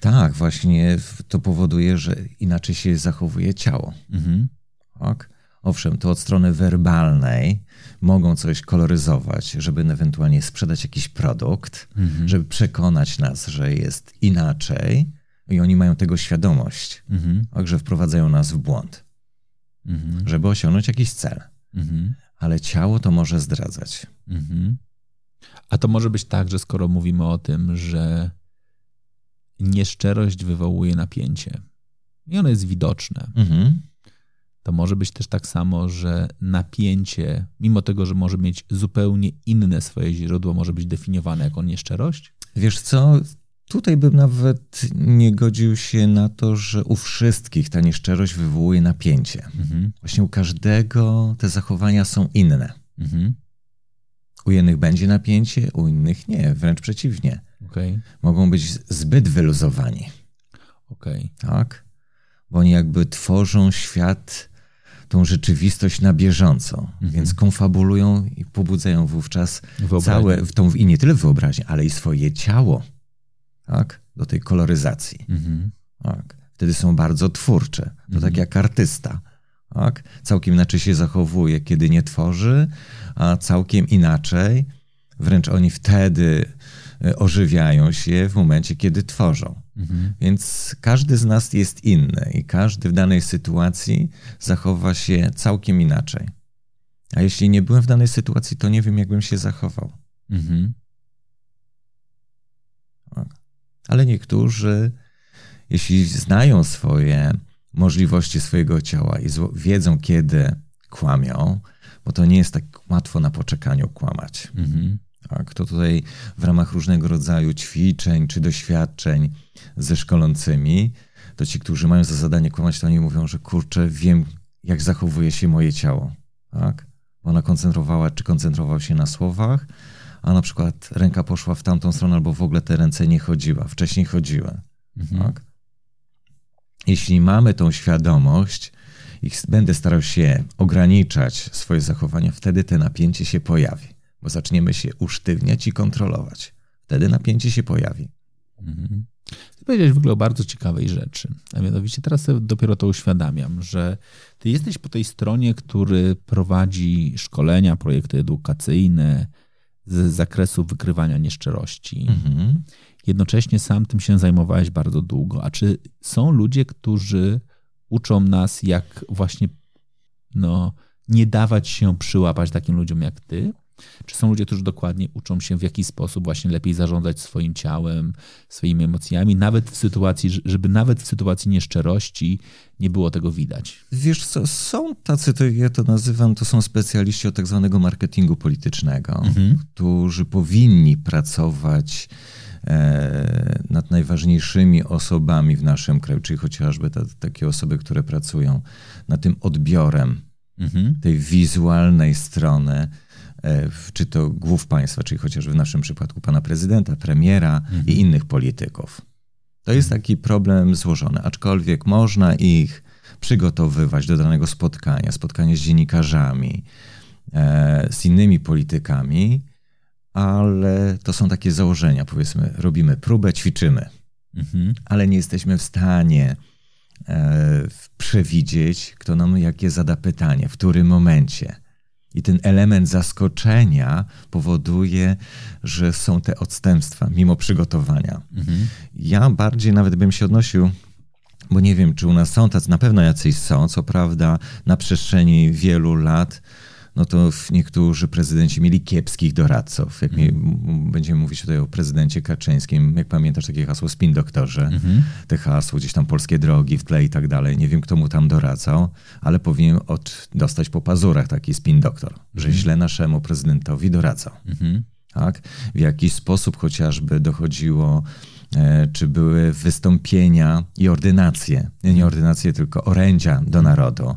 Speaker 1: Tak, właśnie to powoduje, że inaczej się zachowuje ciało.
Speaker 2: Mhm.
Speaker 1: Tak? Owszem, to od strony werbalnej mogą coś koloryzować, żeby ewentualnie sprzedać jakiś produkt,
Speaker 2: Mhm.
Speaker 1: żeby przekonać nas, że jest inaczej i oni mają tego świadomość,
Speaker 2: Mhm.
Speaker 1: tak, że wprowadzają nas w błąd,
Speaker 2: Mhm.
Speaker 1: żeby osiągnąć jakiś cel.
Speaker 2: Mhm.
Speaker 1: Ale ciało to może zdradzać.
Speaker 2: Mhm. A to może być tak, że skoro mówimy o tym, że nieszczerość wywołuje napięcie i ono jest widoczne,
Speaker 1: Mhm.
Speaker 2: to może być też tak samo, że napięcie, mimo tego, że może mieć zupełnie inne swoje źródło, może być definiowane jako nieszczerość?
Speaker 1: Wiesz co, tutaj bym nawet nie godził się na to, że u wszystkich ta nieszczerość wywołuje napięcie.
Speaker 2: Mhm.
Speaker 1: Właśnie u każdego te zachowania są inne.
Speaker 2: Mhm.
Speaker 1: U jednych będzie napięcie, u innych nie, wręcz przeciwnie.
Speaker 2: Okej,
Speaker 1: Mogą być zbyt wyluzowani,
Speaker 2: okej.
Speaker 1: tak? Bo oni jakby tworzą świat, tą rzeczywistość na bieżąco, więc konfabulują i pobudzają wówczas
Speaker 2: Wyobraźnię.
Speaker 1: całe, w tą, i nie tyle wyobraźnię, ale i swoje ciało, tak? Do tej koloryzacji.
Speaker 2: Mhm.
Speaker 1: Tak. Wtedy są bardzo twórcze. To tak jak artysta. Tak? Całkiem inaczej się zachowuje, kiedy nie tworzy, a całkiem inaczej. Wręcz oni wtedy e, ożywiają się w momencie, kiedy tworzą.
Speaker 2: Mhm.
Speaker 1: Więc każdy z nas jest inny i każdy w danej sytuacji zachowa się całkiem inaczej. A jeśli nie byłem w danej sytuacji, to nie wiem, jakbym się zachował.
Speaker 2: Mhm.
Speaker 1: Ale niektórzy, jeśli znają swoje możliwości swojego ciała i wiedzą, kiedy kłamią, bo to nie jest tak łatwo na poczekaniu kłamać.
Speaker 2: Mhm.
Speaker 1: Tak, to tutaj w ramach różnego rodzaju ćwiczeń czy doświadczeń ze szkolącymi, to ci, którzy mają za zadanie kłamać, to oni mówią, że kurczę, wiem, jak zachowuje się moje ciało. Tak? Ona koncentrowała, czy koncentrował się na słowach, a na przykład ręka poszła w tamtą stronę, albo w ogóle te ręce nie chodziła, wcześniej chodziły. Mhm. Tak? Jeśli mamy tą świadomość i będę starał się ograniczać swoje zachowania, wtedy te napięcie się pojawi, bo zaczniemy się usztywniać i kontrolować. Wtedy napięcie się pojawi.
Speaker 2: Mhm. Ty powiedziałeś w ogóle o bardzo ciekawej rzeczy. A mianowicie teraz dopiero to uświadamiam, że ty jesteś po tej stronie, który prowadzi szkolenia, projekty edukacyjne z zakresu wykrywania nieszczerości. Mhm. Jednocześnie sam tym się zajmowałeś bardzo długo. A czy są ludzie, którzy uczą nas, jak właśnie no, nie dawać się przyłapać takim ludziom jak ty? Czy są ludzie, którzy dokładnie uczą się, w jaki sposób właśnie lepiej zarządzać swoim ciałem, swoimi emocjami, nawet w sytuacji, żeby nawet w sytuacji nieszczerości nie było tego widać?
Speaker 1: Wiesz co, są tacy, to ja to nazywam, to są specjaliści od tak zwanego marketingu politycznego, mhm. którzy powinni pracować e, nad najważniejszymi osobami w naszym kraju, czyli chociażby te, takie osoby, które pracują nad tym odbiorem mhm. tej wizualnej strony czy to głów państwa, czyli chociażby w naszym przypadku pana prezydenta, premiera mhm. i innych polityków. To jest taki problem złożony, aczkolwiek można ich przygotowywać do danego spotkania, spotkania z dziennikarzami, e, z innymi politykami, ale to są takie założenia, powiedzmy, robimy próbę, ćwiczymy, mhm. ale nie jesteśmy w stanie e, przewidzieć, kto nam jakie zada pytanie, w którym momencie. I ten element zaskoczenia powoduje, że są te odstępstwa mimo przygotowania. Mhm. Ja bardziej nawet bym się odnosił bo nie wiem, czy u nas są tacy, na pewno jacyś są, co prawda na przestrzeni wielu lat no to niektórzy prezydenci mieli kiepskich doradców. Jak mhm. będziemy mówić tutaj o prezydencie Kaczyńskim, jak pamiętasz takie hasło spin doktorze, mhm. te hasło gdzieś tam polskie drogi w tle i tak dalej. Nie wiem, kto mu tam doradzał, ale powinien od, dostać po pazurach taki spin doktor, że mhm. źle naszemu prezydentowi doradzał. Tak? W jakiś sposób chociażby dochodziło czy były wystąpienia i ordynacje, nie ordynacje, tylko orędzia do narodu.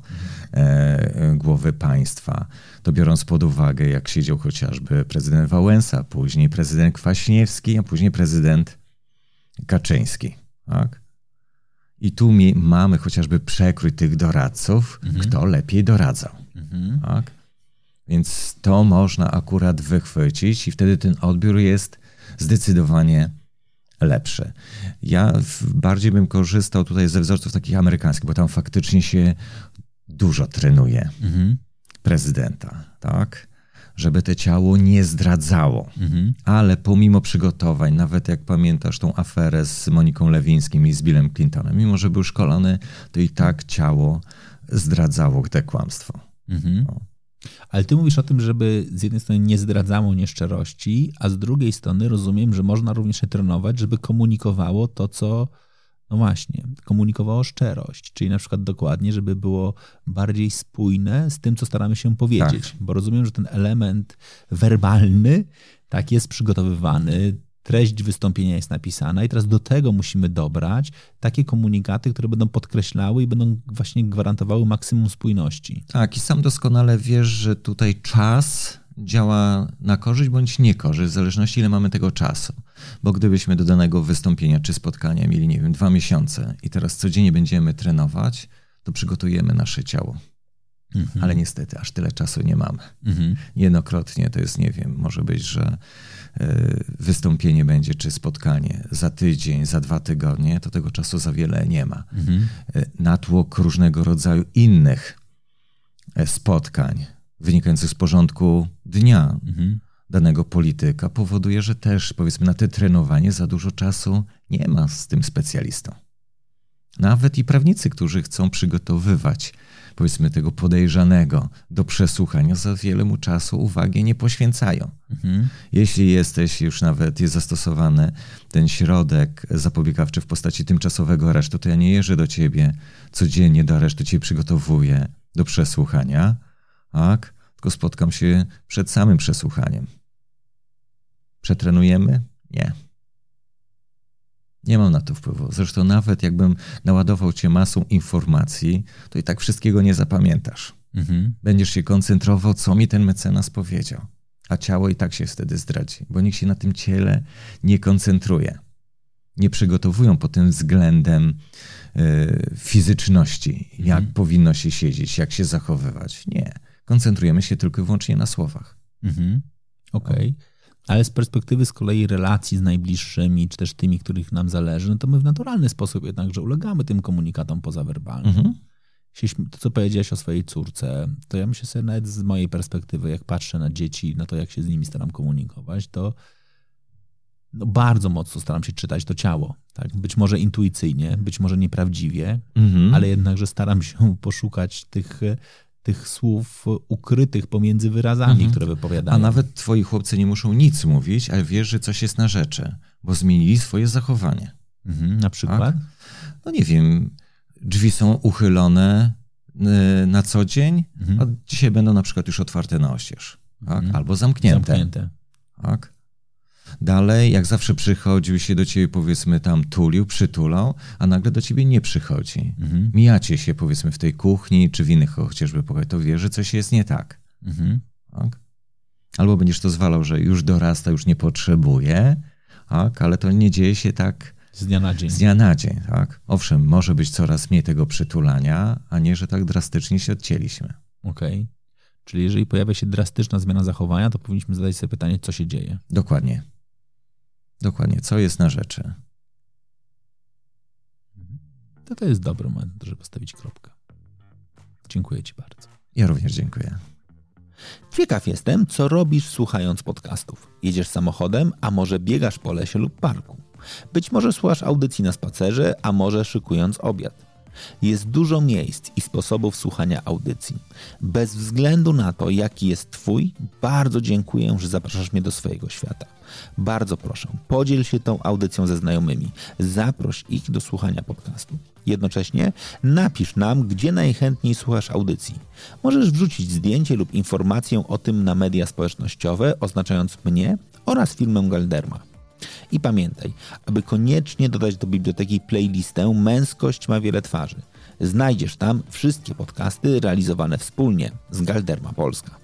Speaker 1: E, głowy państwa. To biorąc pod uwagę, jak siedział chociażby prezydent Wałęsa, później prezydent Kwaśniewski, a później prezydent Kaczyński. Tak? I tu mamy chociażby przekrój tych doradców, mhm. kto lepiej doradzał. Mhm. Tak? Więc to można akurat wychwycić i wtedy ten odbiór jest zdecydowanie lepszy. Ja bardziej bym korzystał tutaj ze wzorców takich amerykańskich, bo tam faktycznie się dużo trenuje mhm. prezydenta, tak? Żeby to ciało nie zdradzało. Mhm. Ale pomimo przygotowań, nawet jak pamiętasz tą aferę z Moniką Lewińskim i z Billem Clintonem, mimo że był szkolony, to i tak ciało zdradzało te kłamstwo. Mhm.
Speaker 2: No. Ale ty mówisz o tym, żeby z jednej strony nie zdradzało nieszczerości, a z drugiej strony rozumiem, że można również je trenować, żeby komunikowało to, co no właśnie, komunikowało szczerość, czyli na przykład dokładnie, żeby było bardziej spójne z tym, co staramy się powiedzieć. Tak. Bo rozumiem, że ten element werbalny tak jest przygotowywany, treść wystąpienia jest napisana i teraz do tego musimy dobrać takie komunikaty, które będą podkreślały i będą właśnie gwarantowały maksimum spójności.
Speaker 1: Tak, i sam doskonale wiesz, że tutaj czas działa na korzyść bądź niekorzyść, w zależności ile mamy tego czasu. Bo gdybyśmy do danego wystąpienia czy spotkania mieli, nie wiem, dwa miesiące i teraz codziennie będziemy trenować, to przygotujemy nasze ciało. Mhm. Ale niestety aż tyle czasu nie mamy. Mhm. Jednokrotnie to jest, nie wiem, może być, że e, wystąpienie będzie czy spotkanie za tydzień, za dwa tygodnie, to tego czasu za wiele nie ma. Mhm. E, natłok różnego rodzaju innych e, spotkań, wynikających z porządku dnia mhm. danego polityka powoduje, że też powiedzmy na te trenowanie za dużo czasu nie ma z tym specjalistą. Nawet i prawnicy, którzy chcą przygotowywać powiedzmy tego podejrzanego do przesłuchania, za wiele mu czasu uwagi nie poświęcają. Mhm. Jeśli jesteś, już nawet jest zastosowany ten środek zapobiegawczy w postaci tymczasowego aresztu, to ja nie jeżdżę do ciebie codziennie do aresztu, cię przygotowuję do przesłuchania, tak? Tylko spotkam się przed samym przesłuchaniem. Przetrenujemy? Nie. Nie mam na to wpływu. Zresztą nawet jakbym naładował cię masą informacji, to i tak wszystkiego nie zapamiętasz. Mhm. Będziesz się koncentrował, co mi ten mecenas powiedział. A ciało i tak się wtedy zdradzi, bo nikt się na tym ciele nie koncentruje. Nie przygotowują pod tym względem y, fizyczności, jak mhm. powinno się siedzieć, jak się zachowywać. Nie. Koncentrujemy się tylko i wyłącznie na słowach. Mhm.
Speaker 2: Okej. Okay. Ale z perspektywy z kolei relacji z najbliższymi, czy też tymi, których nam zależy, no to my w naturalny sposób jednakże ulegamy tym komunikatom pozawerbalnym. Mhm. To, co powiedziałeś o swojej córce, to ja myślę sobie nawet z mojej perspektywy, jak patrzę na dzieci, na to, jak się z nimi staram komunikować, to no bardzo mocno staram się czytać to ciało. Tak? Być może intuicyjnie, być może nieprawdziwie, mhm. ale jednakże staram się [laughs] poszukać tych tych słów ukrytych pomiędzy wyrazami, mhm. które wypowiadają.
Speaker 1: A nawet twoi chłopcy nie muszą nic mówić, ale wiesz, że coś jest na rzeczy, bo zmienili swoje zachowanie.
Speaker 2: Mhm, na przykład? Tak?
Speaker 1: No nie wiem, drzwi są uchylone y, na co dzień, mhm. a dzisiaj będą na przykład już otwarte na oścież. Tak? Mhm. Albo zamknięte. zamknięte. Tak? Dalej, jak zawsze przychodził się do ciebie, powiedzmy, tam tulił, przytulał, a nagle do ciebie nie przychodzi. Mhm. Mijacie się, powiedzmy, w tej kuchni, czy w innych chociażby pokoju, to wie, że coś jest nie tak. Mhm. tak. Albo będziesz to zwalał, że już dorasta, już nie potrzebuje, tak? ale to nie dzieje się tak
Speaker 2: z dnia na dzień.
Speaker 1: Z dnia na dzień, tak. Owszem, może być coraz mniej tego przytulania, a nie, że tak drastycznie się odcięliśmy.
Speaker 2: Okej. Okay. Czyli jeżeli pojawia się drastyczna zmiana zachowania, to powinniśmy zadać sobie pytanie, co się dzieje.
Speaker 1: Dokładnie. Dokładnie, co jest na rzeczy.
Speaker 2: To to jest dobry moment, żeby postawić kropkę. Dziękuję Ci bardzo.
Speaker 1: Ja również dziękuję.
Speaker 2: Ciekaw jestem, co robisz słuchając podcastów. Jedziesz samochodem, a może biegasz po lesie lub parku. Być może słuchasz audycji na spacerze, a może szykując obiad. Jest dużo miejsc i sposobów słuchania audycji. Bez względu na to, jaki jest Twój, bardzo dziękuję, że zapraszasz mnie do swojego świata. Bardzo proszę, podziel się tą audycją ze znajomymi. Zaproś ich do słuchania podcastu. Jednocześnie napisz nam, gdzie najchętniej słuchasz audycji. Możesz wrzucić zdjęcie lub informację o tym na media społecznościowe, oznaczając mnie oraz filmem Galderma. I pamiętaj, aby koniecznie dodać do biblioteki playlistę Męskość ma wiele twarzy. Znajdziesz tam wszystkie podcasty realizowane wspólnie z Galderma Polska.